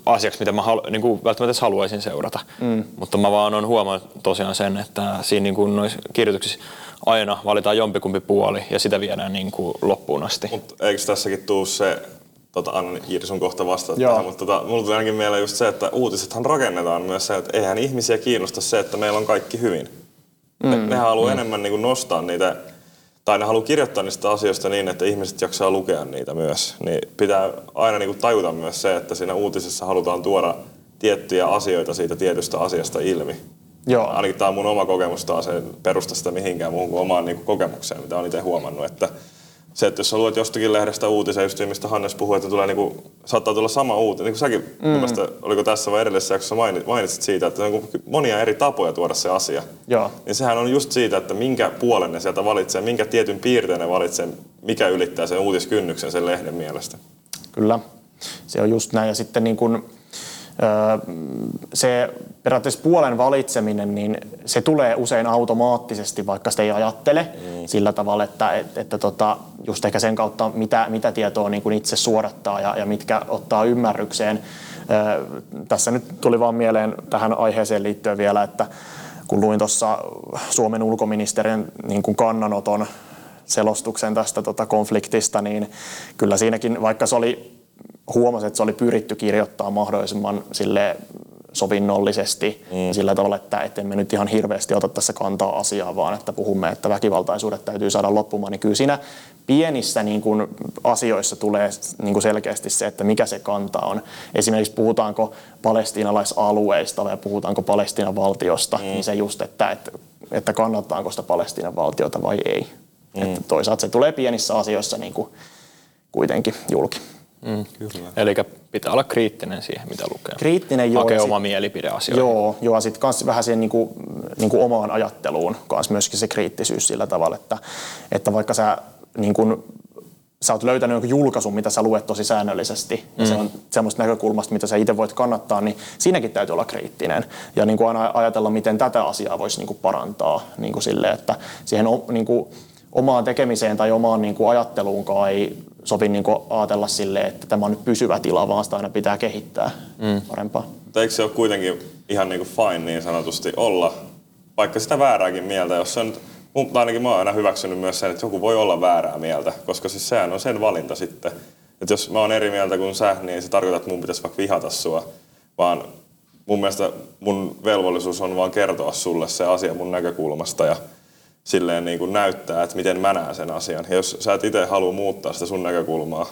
asiaksi, mitä mä halu, niin kuin välttämättä haluaisin seurata. Mm. Mutta mä vaan on huomannut tosiaan sen, että siinä niin kuin noissa kirjoituksissa aina valitaan jompikumpi puoli ja sitä viedään niin kuin loppuun asti. Mut eikö tässäkin tuu se, tota, Anna Iiri sun kohta vastata tähän, mutta tota, mulla tuli ainakin mieleen just se, että uutisethan rakennetaan myös se, että eihän ihmisiä kiinnosta se, että meillä on kaikki hyvin. Mm. Ne, nehän haluaa mm. enemmän niin kuin nostaa niitä tai ne haluaa kirjoittaa niistä asioista niin, että ihmiset jaksaa lukea niitä myös. Niin pitää aina niin kuin tajuta myös se, että siinä uutisessa halutaan tuoda tiettyjä asioita siitä tietystä asiasta ilmi. Joo. Ainakin tämä on mun oma kokemus taas, en perusta sitä mihinkään muuhun kuin omaan niin kuin kokemukseen, mitä olen itse huomannut, että se, että jos sä luet jostakin lehdestä uutisen, just mistä Hannes puhui, että tulee niinku, saattaa tulla sama uutinen, niin kuin säkin, mm. mielestä, oliko tässä vai edellisessä jaksossa mainitsit siitä, että on monia eri tapoja tuoda se asia. Joo. Niin sehän on just siitä, että minkä puolen ne sieltä valitsee, minkä tietyn piirteen ne valitsee, mikä ylittää sen uutiskynnyksen sen lehden mielestä. Kyllä, se on just näin. Ja sitten niin kun, se periaatteessa puolen valitseminen, niin se tulee usein automaattisesti, vaikka sitä ei ajattele mm. sillä tavalla, että, että, että tota, just ehkä sen kautta, mitä, mitä tietoa niin kuin itse suorattaa ja, ja mitkä ottaa ymmärrykseen. Tässä nyt tuli vaan mieleen tähän aiheeseen liittyen vielä, että kun luin tuossa Suomen ulkoministerin niin kuin kannanoton selostuksen tästä tota konfliktista, niin kyllä siinäkin, vaikka se oli, huomasi, että se oli pyritty kirjoittaa mahdollisimman sille sovinnollisesti mm. sillä tavalla, että, emme nyt ihan hirveästi ota tässä kantaa asiaa, vaan että puhumme, että väkivaltaisuudet täytyy saada loppumaan, niin kyllä siinä pienissä niin kuin, asioissa tulee niin kuin selkeästi se, että mikä se kanta on. Esimerkiksi puhutaanko palestiinalaisalueista vai puhutaanko Palestiinan valtiosta, mm. niin se just, että, että, että kannattaako sitä Palestiinan valtiota vai ei. Mm. Että toisaalta se tulee pienissä asioissa niin kuin, kuitenkin julki. Mm, kyllä. Eli pitää olla kriittinen siihen, mitä lukee. Kriittinen, joo. Hakee oma mielipide asioihin. Joo, joo sitten kans vähän siihen niinku, niinku omaan ajatteluun kans myöskin se kriittisyys sillä tavalla, että, että vaikka sä niinku, sä oot löytänyt jonkun julkaisun, mitä sä luet tosi säännöllisesti, mm. ja se on semmoista näkökulmasta, mitä sä itse voit kannattaa, niin siinäkin täytyy olla kriittinen. Ja niin kuin aina ajatella, miten tätä asiaa voisi niin kuin parantaa niin kuin sille, että siihen niin kuin omaan tekemiseen tai omaan niin kuin ajatteluunkaan ei sovi niin kuin ajatella sille, että tämä on nyt pysyvä tila, vaan sitä aina pitää kehittää mm. parempaa. Mutta eikö se ole kuitenkin ihan niin kuin fine niin sanotusti olla, vaikka sitä väärääkin mieltä, jos se on mutta ainakin mä oon aina hyväksynyt myös sen, että joku voi olla väärää mieltä, koska siis sehän on sen valinta sitten. Että jos mä oon eri mieltä kuin sä, niin se tarkoittaa, että mun pitäisi vaikka vihata sua, vaan mun mielestä mun velvollisuus on vaan kertoa sulle se asia mun näkökulmasta ja silleen niin kuin näyttää, että miten mä näen sen asian. Ja jos sä et itse halua muuttaa sitä sun näkökulmaa,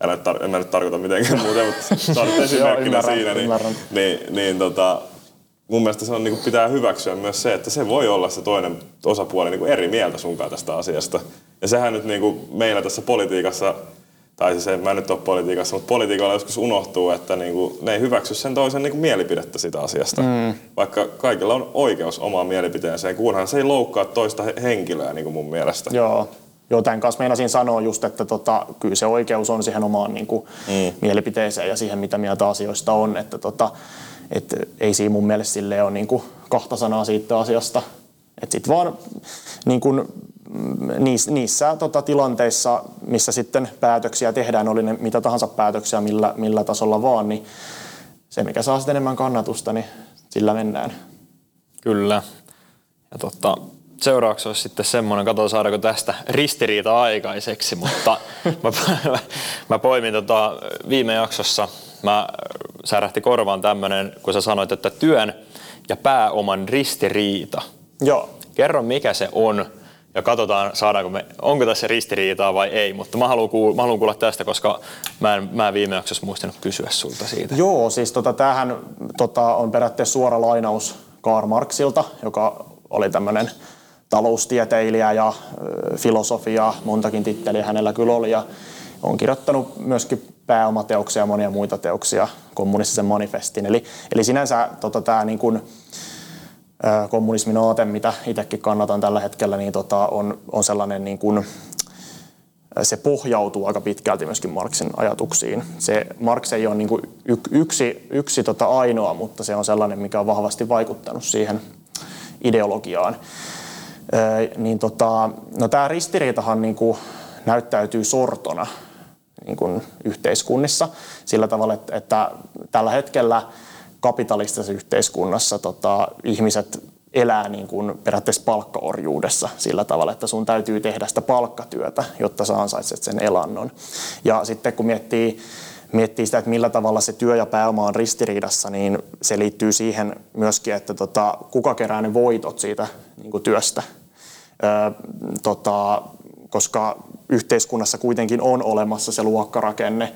en, tar- en mä nyt tarkoita mitenkään muuten, mutta *laughs* sä olet esimerkkinä siinä, niin, niin, niin tota, mun mielestä se on, niin kuin pitää hyväksyä myös se, että se voi olla se toinen osapuoli niin kuin eri mieltä sunkaan tästä asiasta. Ja sehän nyt niin kuin meillä tässä politiikassa, tai siis en mä nyt ole politiikassa, mutta politiikalla joskus unohtuu, että niin kuin, ne ei hyväksy sen toisen niin kuin mielipidettä sitä asiasta. Mm. Vaikka kaikilla on oikeus omaan mielipiteeseen, kunhan se ei loukkaa toista henkilöä niin kuin mun mielestä. Joo. Joo, tämän kanssa meinasin sanoa just, että tota, kyllä se oikeus on siihen omaan niin kuin, mm. mielipiteeseen ja siihen, mitä mieltä asioista on. Että tota, et ei siinä mun mielestä sille ole niin kuin kahta sanaa siitä asiasta. Sitten vaan niin kuin, niissä, niissä tota, tilanteissa, missä sitten päätöksiä tehdään, oli ne mitä tahansa päätöksiä millä, millä tasolla vaan, niin se mikä saa sitten enemmän kannatusta, niin sillä mennään. Kyllä. Ja totta, seuraavaksi olisi sitten semmoinen, katsotaan saadaanko tästä ristiriita aikaiseksi, mutta *laughs* mä, mä poimin tota viime jaksossa, mä särähti korvaan tämmöinen, kun sä sanoit, että työn ja pääoman ristiriita. Joo. Kerro mikä se on ja katsotaan saadaanko me, onko tässä ristiriitaa vai ei, mutta mä haluan kuulla, mä haluan kuulla tästä, koska mä en, mä en viime jaksossa muistanut kysyä sulta siitä. Joo, siis tota, tämähän tota, on periaatteessa suora lainaus Karl Marxilta, joka oli tämmöinen taloustieteilijä ja filosofia, montakin titteliä hänellä kyllä oli ja on kirjoittanut myöskin pääomateoksia ja monia muita teoksia kommunistisen manifestin. Eli, eli sinänsä tota, tämä niin kuin, kommunismin aate, mitä itsekin kannatan tällä hetkellä, niin tota, on, on sellainen niin kuin, se pohjautuu aika pitkälti myöskin Marxin ajatuksiin. Se Marx ei ole niin kuin yksi, yksi tota ainoa, mutta se on sellainen, mikä on vahvasti vaikuttanut siihen ideologiaan. niin tota, no tämä ristiriitahan niin kuin näyttäytyy sortona niin kuin yhteiskunnissa sillä tavalla, että, että tällä hetkellä kapitalistisessa yhteiskunnassa tota, ihmiset elää niin kuin periaatteessa palkkaorjuudessa sillä tavalla, että sun täytyy tehdä sitä palkkatyötä, jotta sä ansaitset sen elannon. Ja sitten kun miettii, miettii sitä, että millä tavalla se työ ja pääoma on ristiriidassa, niin se liittyy siihen myöskin, että tota, kuka kerää ne voitot siitä niin kuin työstä. Öö, tota, koska yhteiskunnassa kuitenkin on olemassa se luokkarakenne.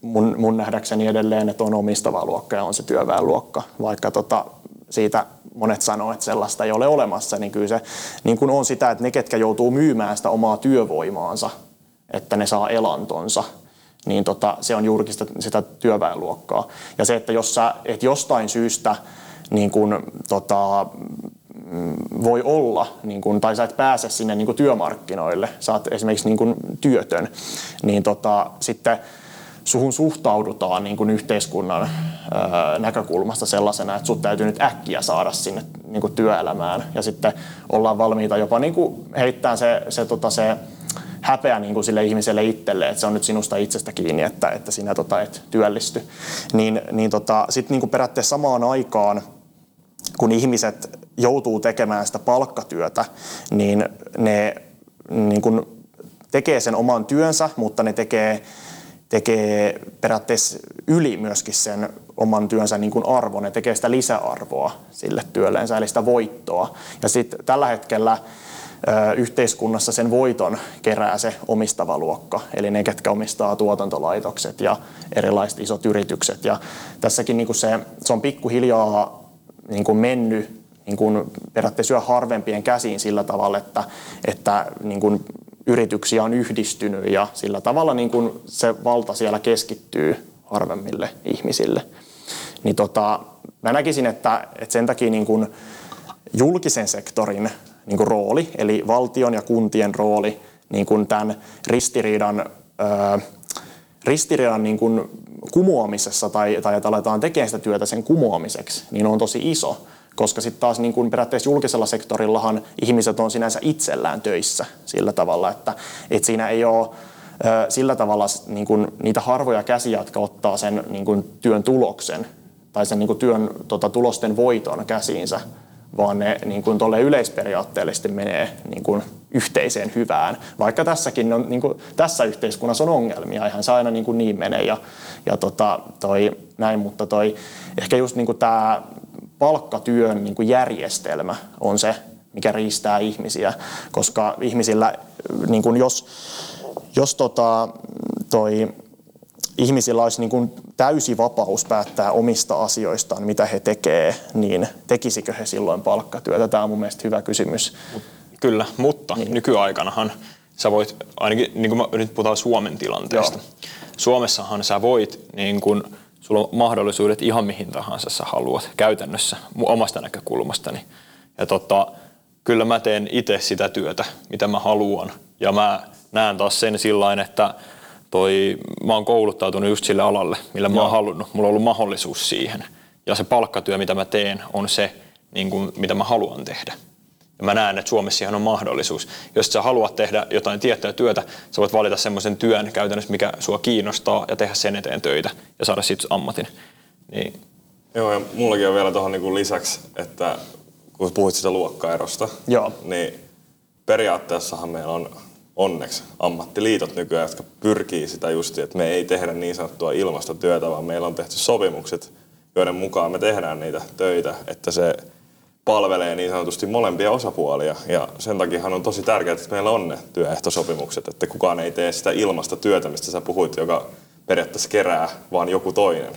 Mun, mun nähdäkseni edelleen, että on omistava luokka ja on se työväenluokka, vaikka tota, siitä monet sanoo, että sellaista ei ole olemassa, niin kyllä se niin kuin on sitä, että ne, ketkä joutuu myymään sitä omaa työvoimaansa, että ne saa elantonsa, niin tota, se on juurikin sitä, sitä työväenluokkaa. Ja se, että jos sä et jostain syystä niin kun, tota, voi olla, niin kun, tai sä et pääse sinne niin kun työmarkkinoille, sä oot esimerkiksi niin kun työtön, niin tota, sitten suhun suhtaudutaan niin kun yhteiskunnan ää, näkökulmasta sellaisena, että sut täytyy nyt äkkiä saada sinne niin kun työelämään. Ja sitten ollaan valmiita jopa niin heittää se, se, tota, se häpeä niin kuin sille ihmiselle itselle, että se on nyt sinusta itsestä kiinni, että, että sinä tota, et työllisty. Niin, niin tota, sitten niin periaatteessa samaan aikaan, kun ihmiset joutuu tekemään sitä palkkatyötä, niin ne niin kuin tekee sen oman työnsä, mutta ne tekee, tekee periaatteessa yli myöskin sen oman työnsä niin kuin arvon. Ne tekee sitä lisäarvoa sille työlleensä, eli sitä voittoa. Ja sitten tällä hetkellä yhteiskunnassa sen voiton kerää se omistava luokka, eli ne, ketkä omistaa tuotantolaitokset ja erilaiset isot yritykset. Ja tässäkin niin se, se on pikkuhiljaa niin kuin mennyt niin kuin periaatteessa yhä harvempien käsiin sillä tavalla, että, että niin kuin yrityksiä on yhdistynyt ja sillä tavalla niin kuin se valta siellä keskittyy harvemmille ihmisille. Niin tota, mä näkisin, että, että sen takia niin kuin julkisen sektorin niin kuin rooli, eli valtion ja kuntien rooli niin kuin tämän ristiriidan, ää, ristiriidan niin kuin kumoamisessa tai, tai että aletaan tekemään sitä työtä sen kumoamiseksi, niin on tosi iso. Koska sitten taas niin kuin periaatteessa julkisella sektorillahan ihmiset on sinänsä itsellään töissä sillä tavalla, että, että siinä ei ole sillä tavalla niin kuin niitä harvoja käsiä, jotka ottaa sen niin kuin työn tuloksen tai sen niin kuin työn tota, tulosten voiton käsiinsä, vaan ne niin kuin yleisperiaatteellisesti menee niin kuin yhteiseen hyvään. Vaikka tässäkin on, niin kuin, tässä yhteiskunnassa on ongelmia, eihän se aina niin, kuin niin mene ja, ja tota, toi, näin, mutta toi, ehkä just niin kuin tämä palkkatyön niin kuin järjestelmä on se, mikä riistää ihmisiä, koska ihmisillä, niin kuin jos, jos tota, toi, ihmisillä olisi niin kuin täysi vapaus päättää omista asioistaan, mitä he tekee, niin tekisikö he silloin palkkatyötä? Tämä on mun mielestä hyvä kysymys. Kyllä, mutta niin. nykyaikanahan sä voit, ainakin niin kuin nyt puhutaan Suomen tilanteesta, Joo. Suomessahan sä voit, niin kuin, sulla on mahdollisuudet ihan mihin tahansa sä haluat käytännössä omasta näkökulmastani. Ja tota, kyllä mä teen itse sitä työtä, mitä mä haluan. Ja mä näen taas sen sillä että toi, mä oon kouluttautunut just sille alalle, millä mä oon halunnut. Mulla on ollut mahdollisuus siihen. Ja se palkkatyö, mitä mä teen, on se, niin kuin, mitä mä haluan tehdä. Ja mä näen, että Suomessa siihen on mahdollisuus. Jos sä haluat tehdä jotain tiettyä työtä, sä voit valita semmoisen työn käytännössä, mikä sua kiinnostaa ja tehdä sen eteen töitä ja saada siitä ammatin. Niin. Joo, ja mullakin on vielä tuohon niin lisäksi, että kun puhuit sitä luokkaerosta, Joo. niin periaatteessahan meillä on onneksi ammattiliitot nykyään, jotka pyrkii sitä justi, että me ei tehdä niin sanottua ilmastotyötä, vaan meillä on tehty sopimukset, joiden mukaan me tehdään niitä töitä, että se palvelee niin sanotusti molempia osapuolia. Ja sen takia on tosi tärkeää, että meillä on ne työehtosopimukset, että kukaan ei tee sitä ilmasta työtä, mistä sä puhuit, joka periaatteessa kerää, vaan joku toinen.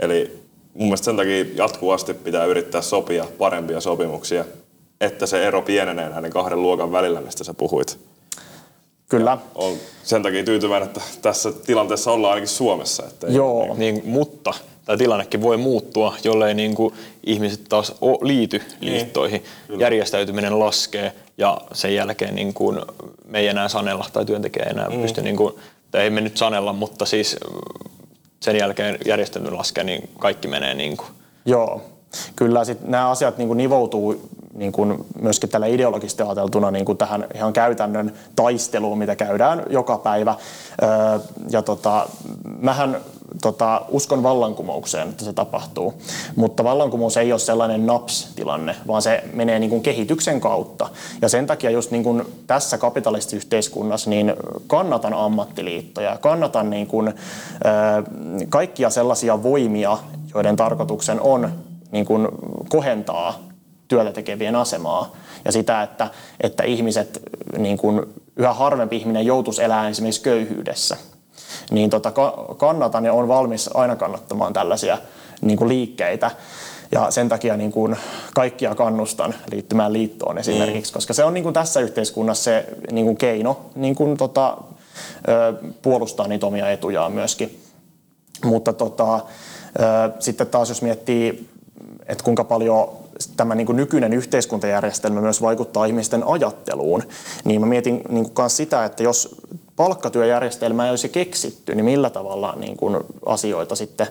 Eli mun mielestä sen takia jatkuvasti pitää yrittää sopia parempia sopimuksia, että se ero pienenee näiden kahden luokan välillä, mistä sä puhuit. Kyllä. on sen takia tyytyväinen, että tässä tilanteessa ollaan ainakin Suomessa. Että Joo. Ei, niin, mutta tämä tilannekin voi muuttua, jollei niin kuin ihmiset taas liity niin. liittoihin. Niin, Järjestäytyminen laskee ja sen jälkeen niin kuin me ei enää sanella tai työntekijä ei enää mm. pysty, niin kuin, tai ei me nyt sanella, mutta siis sen jälkeen järjestäytyminen laskee, niin kaikki menee niin kuin. Joo, kyllä sit nämä asiat niin kuin nivoutuu niin kuin myöskin tällä ideologisesti ajateltuna niin kuin tähän ihan käytännön taisteluun, mitä käydään joka päivä. Ja tota, mähän tota, uskon vallankumoukseen, että se tapahtuu, mutta vallankumous ei ole sellainen naps-tilanne, vaan se menee niin kuin kehityksen kautta. Ja sen takia just niin kuin tässä kapitalistisessa yhteiskunnassa niin kannatan ammattiliittoja, kannatan niin kuin, kaikkia sellaisia voimia, joiden tarkoituksen on niin kuin kohentaa työtä tekevien asemaa ja sitä, että, että ihmiset, niin kuin yhä harvempi ihminen joutuisi elämään esimerkiksi köyhyydessä. Niin tota, kannatan ja on valmis aina kannattamaan tällaisia niin kuin liikkeitä. Ja sen takia niin kuin kaikkia kannustan liittymään liittoon esimerkiksi, mm. koska se on niin kuin tässä yhteiskunnassa se niin kuin keino niin kuin tota, puolustaa niitä omia etujaan myöskin. Mutta tota, sitten taas jos miettii, että kuinka paljon tämä niin kuin nykyinen yhteiskuntajärjestelmä myös vaikuttaa ihmisten ajatteluun, niin mä mietin niin kuin myös sitä, että jos palkkatyöjärjestelmä ei olisi keksitty, niin millä tavalla niin kuin asioita sitten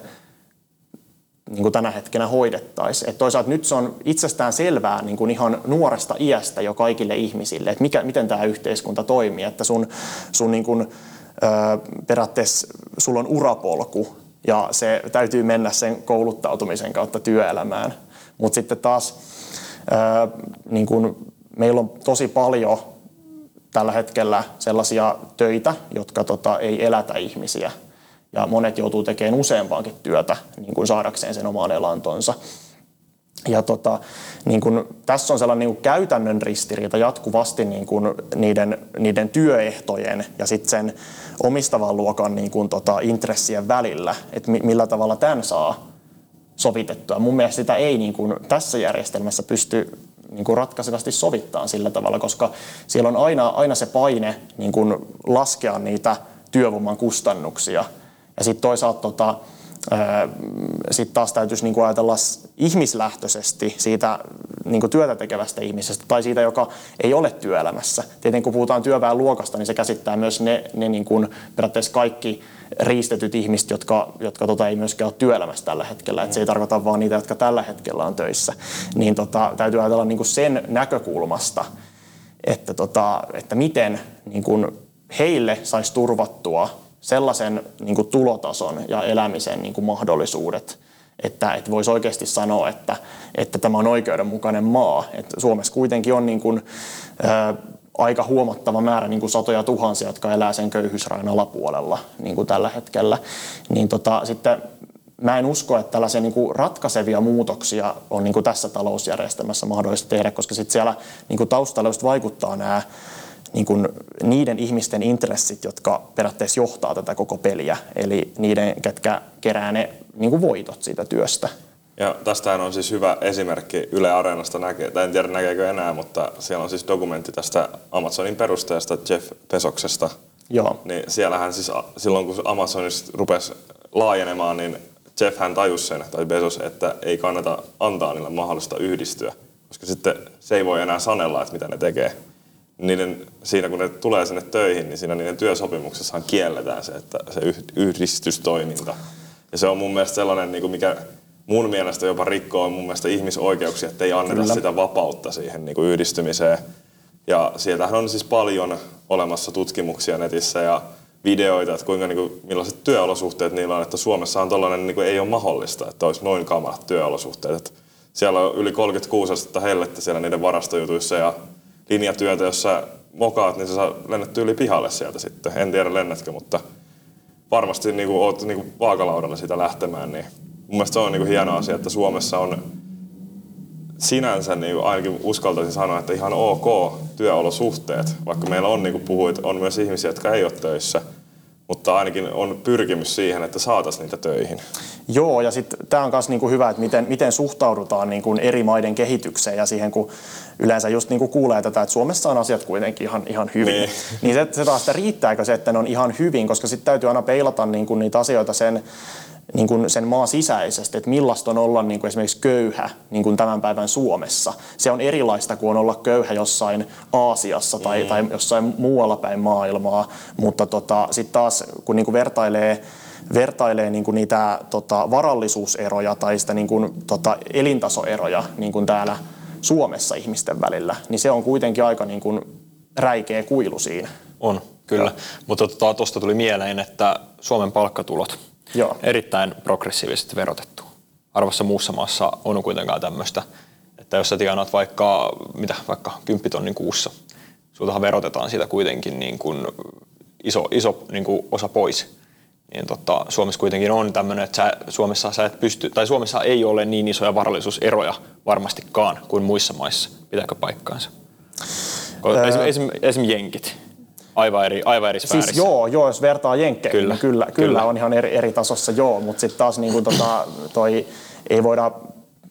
niin kuin tänä hetkenä hoidettaisiin. Toisaalta nyt se on itsestään selvää niin kuin ihan nuoresta iästä jo kaikille ihmisille, että mikä, miten tämä yhteiskunta toimii, että sun, sun niin kuin, periaatteessa sulla on urapolku ja se täytyy mennä sen kouluttautumisen kautta työelämään. Mutta sitten taas niin kuin meillä on tosi paljon tällä hetkellä sellaisia töitä, jotka tota, ei elätä ihmisiä. Ja monet joutuu tekemään useampaankin työtä niin kuin saadakseen sen omaan elantonsa. Ja tota, niin kun, tässä on sellainen niin kun käytännön ristiriita jatkuvasti niin kun niiden, niiden työehtojen ja sitten sen omistavan luokan niin kun, tota, intressien välillä, että millä tavalla tämän saa sovitettua. Mun mielestä sitä ei niin kun, tässä järjestelmässä pysty niin kuin ratkaisevasti sovittaa sillä tavalla, koska siellä on aina, aina se paine niin kuin laskea niitä työvoiman kustannuksia. Ja sitten toisaalta tota, sitten taas täytyisi niin kuin ajatella ihmislähtöisesti siitä niin kuin työtä tekevästä ihmisestä tai siitä, joka ei ole työelämässä. Tietenkin kun puhutaan työväenluokasta, niin se käsittää myös ne, ne niin kuin periaatteessa kaikki riistetyt ihmiset, jotka, jotka tota, ei myöskään ole työelämässä tällä hetkellä. Et se ei tarkoita vain niitä, jotka tällä hetkellä on töissä. Niin tota, täytyy ajatella niin kuin sen näkökulmasta, että, tota, että miten niin kuin heille saisi turvattua sellaisen niin kuin tulotason ja elämisen niin kuin mahdollisuudet, että, että voisi oikeasti sanoa, että, että tämä on oikeudenmukainen maa. Että Suomessa kuitenkin on niin kuin, ää, aika huomattava määrä niin kuin satoja tuhansia, jotka elää sen köyhyysrajan alapuolella niin kuin tällä hetkellä. Niin tota, sitten mä en usko, että tällaisia niin kuin ratkaisevia muutoksia on niin kuin tässä talousjärjestelmässä mahdollista tehdä, koska sitten siellä niin kuin taustalla just vaikuttaa nämä niin kuin niiden ihmisten intressit, jotka periaatteessa johtaa tätä koko peliä, eli niiden, ketkä kerää ne niin kuin voitot siitä työstä. Ja tästähän on siis hyvä esimerkki Yle Areenasta, näkee, tai en tiedä näkeekö enää, mutta siellä on siis dokumentti tästä Amazonin perustajasta Jeff Pesoksesta. Joo. Niin siellähän siis silloin kun Amazonista rupesi laajenemaan, niin Jeff hän tajusi sen, tai Bezos, että ei kannata antaa niille mahdollista yhdistyä, koska sitten se ei voi enää sanella, että mitä ne tekee niiden, siinä kun ne tulee sinne töihin, niin siinä niiden työsopimuksessahan kielletään se, että se yhdistystoiminta. Ja se on mun mielestä sellainen, niin kuin mikä mun mielestä jopa rikkoo mun mielestä ihmisoikeuksia, että ei anneta Kyllä. sitä vapautta siihen niin kuin yhdistymiseen. Ja sieltähän on siis paljon olemassa tutkimuksia netissä ja videoita, että kuinka, niin kuin, millaiset työolosuhteet niillä on, että Suomessahan tollainen niin kuin, ei ole mahdollista, että olisi noin kamalat työolosuhteet. Että siellä on yli 36 astetta hellettä siellä niiden varastojutuissa ja linjatyötä, jossa mokaat, niin sä lennetty yli pihalle sieltä sitten. En tiedä lennätkö, mutta varmasti niin kuin oot niin kuin vaakalaudalla sitä lähtemään, niin mun mielestä se on niin kuin hieno asia, että Suomessa on sinänsä niin kuin ainakin uskaltaisin sanoa, että ihan ok työolosuhteet, vaikka meillä on, niin kuin puhuit, on myös ihmisiä, jotka ei ole töissä – mutta ainakin on pyrkimys siihen, että saataisiin niitä töihin. Joo, ja sitten tämä on myös niinku hyvä, että miten, miten suhtaudutaan niinku eri maiden kehitykseen ja siihen, kun yleensä just niinku kuulee tätä, että Suomessa on asiat kuitenkin ihan, ihan hyvin. Niin, niin se, se taas, että riittääkö se, että ne on ihan hyvin, koska sitten täytyy aina peilata niinku niitä asioita sen niin kuin sen maan sisäisesti, että millaista on olla niin kuin esimerkiksi köyhä niin kuin tämän päivän Suomessa. Se on erilaista kuin on olla köyhä jossain Aasiassa tai, mm. tai jossain muualla päin maailmaa, mutta tota, sitten taas kun niin kuin vertailee vertailee niin kuin niitä tota, varallisuuseroja tai sitä niin kuin, tota, elintasoeroja niin kuin täällä Suomessa ihmisten välillä, niin se on kuitenkin aika niin kuin räikeä kuilu siinä. On, kyllä. Ja. Mutta tuosta tota, tuli mieleen, että Suomen palkkatulot Joo. erittäin progressiivisesti verotettu. Arvossa muussa maassa on kuitenkaan tämmöistä, että jos sä tienaat vaikka, mitä, vaikka 10 tonnin kuussa, sultahan verotetaan siitä kuitenkin niin kuin iso, iso niin kuin osa pois. Niin tota, Suomessa kuitenkin on tämmöinen, että sä, Suomessa sä et pysty, tai Suomessa ei ole niin isoja varallisuuseroja varmastikaan kuin muissa maissa. Pitääkö paikkaansa? Esimerkiksi esim, esim jenkit aivan eri, aivan eri Siis joo, joo, jos vertaa jenkkeihin, kyllä, kyllä, kyllä, kyllä, on ihan eri, eri tasossa joo, mutta sitten taas niin kuin, tota, toi, ei voida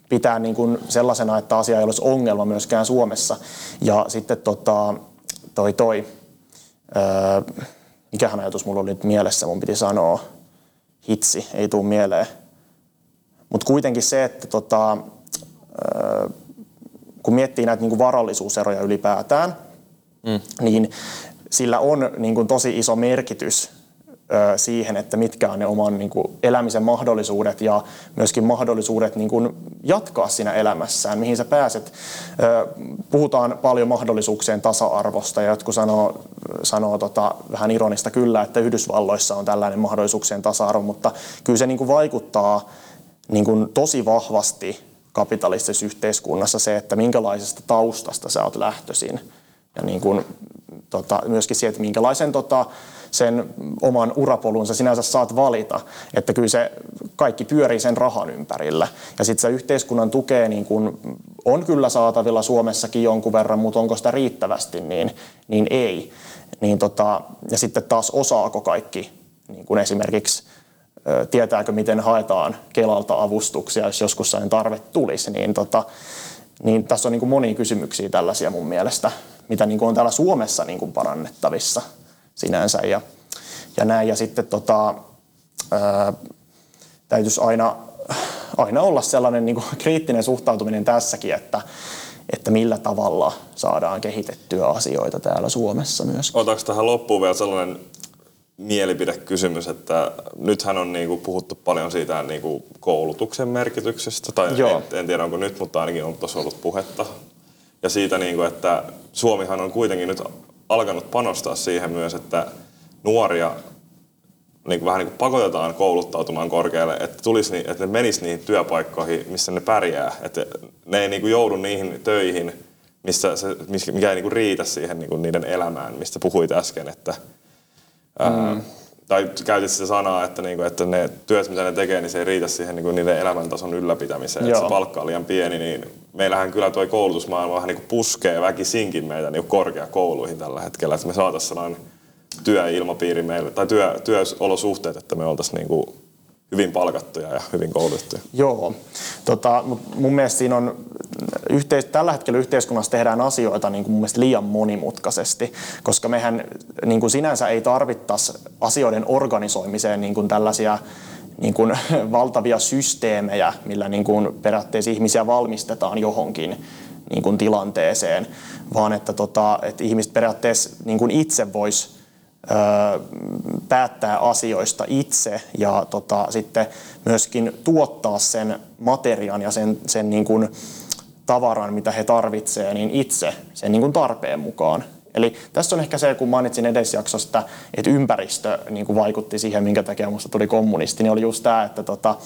pitää niin kuin sellaisena, että asia ei olisi ongelma myöskään Suomessa. Ja sitten tota, toi, toi öö, mikähän ajatus mulla oli nyt mielessä, mun piti sanoa, hitsi, ei tule mieleen. Mutta kuitenkin se, että tota, öö, kun miettii näitä niin kuin varallisuuseroja ylipäätään, mm. niin sillä on niin kuin tosi iso merkitys siihen, että mitkä on ne oman niin kuin, elämisen mahdollisuudet ja myöskin mahdollisuudet niin kuin, jatkaa siinä elämässään, mihin sä pääset. Puhutaan paljon mahdollisuuksien tasa-arvosta ja jotkut sanoo, sanoo tota, vähän ironista kyllä, että Yhdysvalloissa on tällainen mahdollisuuksien tasa-arvo, mutta kyllä se niin kuin, vaikuttaa niin kuin, tosi vahvasti kapitalistisessa yhteiskunnassa se, että minkälaisesta taustasta sä oot lähtöisin. Ja niin kuin, tota, myöskin se, että minkälaisen tota, sen oman urapolunsa sinänsä saat valita. Että kyllä se kaikki pyörii sen rahan ympärillä. Ja sitten se yhteiskunnan tukea niin kun on kyllä saatavilla Suomessakin jonkun verran, mutta onko sitä riittävästi, niin, niin ei. Niin tota, ja sitten taas osaako kaikki niin kun esimerkiksi tietääkö, miten haetaan Kelalta avustuksia, jos joskus sen tarve tulisi, niin, tota, niin tässä on niin kuin monia kysymyksiä tällaisia mun mielestä, mitä niin kuin on täällä Suomessa niin kuin parannettavissa sinänsä ja, ja näin. Ja sitten tota, ää, täytyisi aina, aina olla sellainen niin kuin kriittinen suhtautuminen tässäkin, että, että millä tavalla saadaan kehitettyä asioita täällä Suomessa myös. Otaks tähän loppuun vielä sellainen mielipidekysymys, että nythän on niinku puhuttu paljon siitä niinku koulutuksen merkityksestä, tai Joo. En, en tiedä onko nyt, mutta ainakin on tuossa ollut puhetta. Ja siitä, niinku, että Suomihan on kuitenkin nyt alkanut panostaa siihen myös, että nuoria niin kuin vähän niin kuin pakotetaan kouluttautumaan korkealle, että, tulisi, että ne menis niihin työpaikkoihin, missä ne pärjää. Että ne ei niin kuin joudu niihin töihin, missä se, mikä ei niin kuin riitä siihen niin kuin niiden elämään, mistä puhuit äsken. Että, mm. tai käytit sitä sanaa, että, niin kuin, että ne työt, mitä ne tekee, niin se ei riitä siihen niin kuin niiden elämäntason ylläpitämiseen. Että se palkka on liian pieni, niin meillähän kyllä tuo koulutusmaailma vähän niin kuin puskee väkisinkin meitä niin kuin korkeakouluihin tällä hetkellä, että me saataisiin sellainen työilmapiiri meille, tai työ, työolosuhteet, että me oltaisiin niin kuin hyvin palkattuja ja hyvin koulutettuja. Joo. Tota, mun mielestä siinä on, yhteis- tällä hetkellä yhteiskunnassa tehdään asioita niin kuin mun mielestä liian monimutkaisesti, koska mehän niin kuin sinänsä ei tarvittaisi asioiden organisoimiseen niin kuin tällaisia niin kuin *laughs* valtavia systeemejä, millä niin kuin periaatteessa ihmisiä valmistetaan johonkin niin kuin tilanteeseen, vaan että, tota, että ihmiset periaatteessa niin kuin itse vois päättää asioista itse ja tota, sitten myöskin tuottaa sen materiaan ja sen, sen niin kuin tavaran, mitä he tarvitsevat, niin itse sen niin kuin tarpeen mukaan. Eli tässä on ehkä se, kun mainitsin edesjaksosta, että ympäristö niin kuin vaikutti siihen, minkä takia minusta tuli kommunisti, niin oli just tämä, että tota,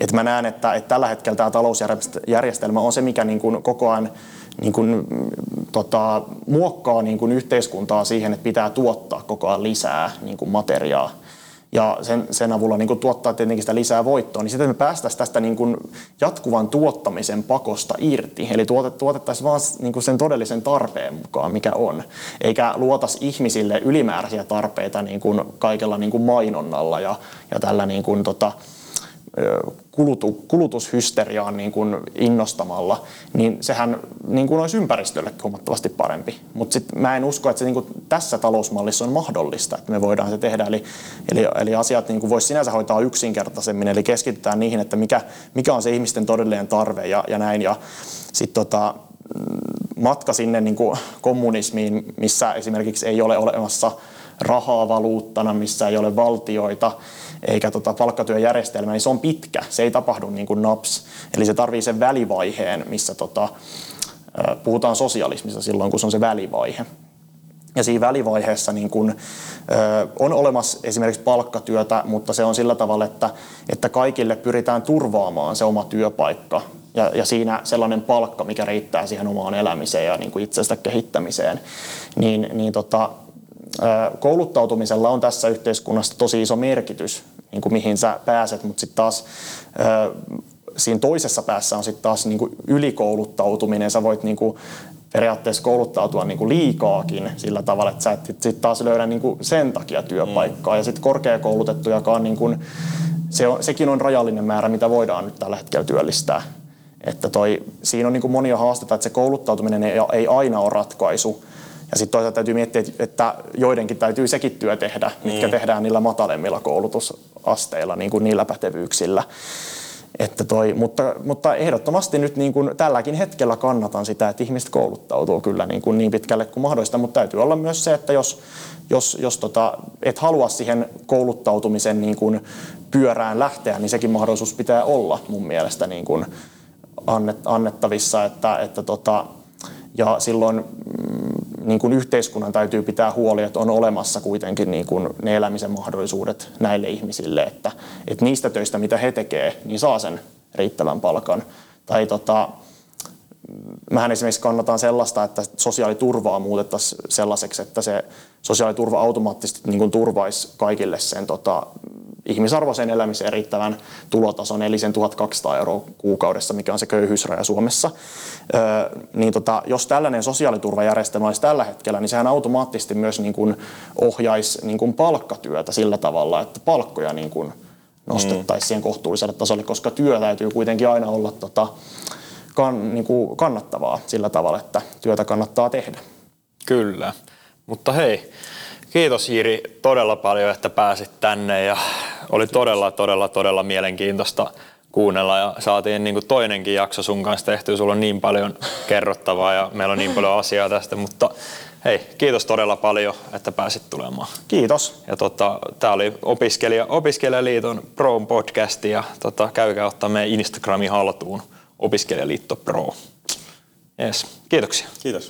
että mä näen, että, että tällä hetkellä tämä talousjärjestelmä on se, mikä niin kuin koko ajan niin kuin, tota, muokkaa niin kuin yhteiskuntaa siihen, että pitää tuottaa koko ajan lisää niin kuin materiaa ja sen, sen avulla niin kuin tuottaa tietenkin sitä lisää voittoa, niin sitten me päästäisiin tästä niin kuin jatkuvan tuottamisen pakosta irti. Eli tuotet, tuotettaisiin vaan niin sen todellisen tarpeen mukaan, mikä on. Eikä luotas ihmisille ylimääräisiä tarpeita niin kuin kaikella niin kuin mainonnalla ja, ja tällä niin kuin, tota, kulutu, kulutushysteriaan niin kuin innostamalla, niin sehän niin kuin olisi ympäristölle huomattavasti parempi. Mutta mä en usko, että se niin kuin tässä talousmallissa on mahdollista, että me voidaan se tehdä. Eli, eli, eli asiat niin voisi sinänsä hoitaa yksinkertaisemmin, eli keskitytään niihin, että mikä, mikä on se ihmisten todellinen tarve ja, ja näin. Ja sitten tota, matka sinne niin kuin kommunismiin, missä esimerkiksi ei ole olemassa rahaa valuuttana, missä ei ole valtioita, eikä tota palkkatyöjärjestelmä, niin se on pitkä. Se ei tapahdu niin kuin naps. Eli se tarvii sen välivaiheen, missä tota, puhutaan sosialismista silloin, kun se on se välivaihe. Ja siinä välivaiheessa niin kun, ö, on olemassa esimerkiksi palkkatyötä, mutta se on sillä tavalla, että, että kaikille pyritään turvaamaan se oma työpaikka ja, ja siinä sellainen palkka, mikä riittää siihen omaan elämiseen ja niin itsestä kehittämiseen. Niin, niin tota, kouluttautumisella on tässä yhteiskunnassa tosi iso merkitys, niin kuin mihin sä pääset, mutta sitten taas siinä toisessa päässä on sitten taas niin kuin ylikouluttautuminen. Sä voit niin kuin periaatteessa kouluttautua niin kuin liikaakin sillä tavalla, että sä et sit taas löydä niin kuin sen takia työpaikkaa. Mm. Ja sitten korkeakoulutettujakaan, niin kuin, se on, sekin on rajallinen määrä, mitä voidaan nyt tällä hetkellä työllistää. Että toi, siinä on niin kuin monia haasteita, että se kouluttautuminen ei, ei aina ole ratkaisu. Ja sitten toisaalta täytyy miettiä, että joidenkin täytyy sekin työ tehdä, mitkä mm. tehdään niillä matalemmilla koulutusasteilla, niin kuin niillä pätevyyksillä. Että toi, mutta, mutta ehdottomasti nyt niin kuin tälläkin hetkellä kannatan sitä, että ihmiset kouluttautuu kyllä niin, kuin niin pitkälle kuin mahdollista, mutta täytyy olla myös se, että jos, jos, jos tota, et halua siihen kouluttautumisen niin kuin pyörään lähteä, niin sekin mahdollisuus pitää olla mun mielestä niin kuin annettavissa, että, että tota, ja silloin niin kuin yhteiskunnan täytyy pitää huoli, että on olemassa kuitenkin niin kuin ne elämisen mahdollisuudet näille ihmisille, että, että niistä töistä, mitä he tekevät, niin saa sen riittävän palkan. Tai tota, mähän esimerkiksi kannatan sellaista, että sosiaaliturvaa muutettaisiin sellaiseksi, että se sosiaaliturva automaattisesti niin kuin turvaisi kaikille sen tota, ihmisarvoisen elämisen riittävän tulotason, eli sen 1200 euroa kuukaudessa, mikä on se köyhyysraja Suomessa. Öö, niin tota, jos tällainen sosiaaliturvajärjestelmä olisi tällä hetkellä, niin sehän automaattisesti myös niin kuin ohjaisi niin kuin palkkatyötä sillä tavalla, että palkkoja niin kuin nostettaisiin mm. siihen kohtuulliselle tasolle, koska työ täytyy kuitenkin aina olla tota, kan, niin kuin kannattavaa sillä tavalla, että työtä kannattaa tehdä. Kyllä. Mutta hei, kiitos Jiri todella paljon, että pääsit tänne ja oli todella, todella, todella mielenkiintoista kuunnella ja saatiin niin kuin toinenkin jakso sun kanssa tehtyä. Sulla on niin paljon kerrottavaa ja meillä on niin paljon asiaa tästä, mutta hei, kiitos todella paljon, että pääsit tulemaan. Kiitos. Ja tota, tämä oli opiskelija, Opiskelijaliiton Pro podcast ja tota, käykää ottaa meidän Instagramin haltuun Opiskelijaliitto Pro. Yes. Kiitoksia. Kiitos.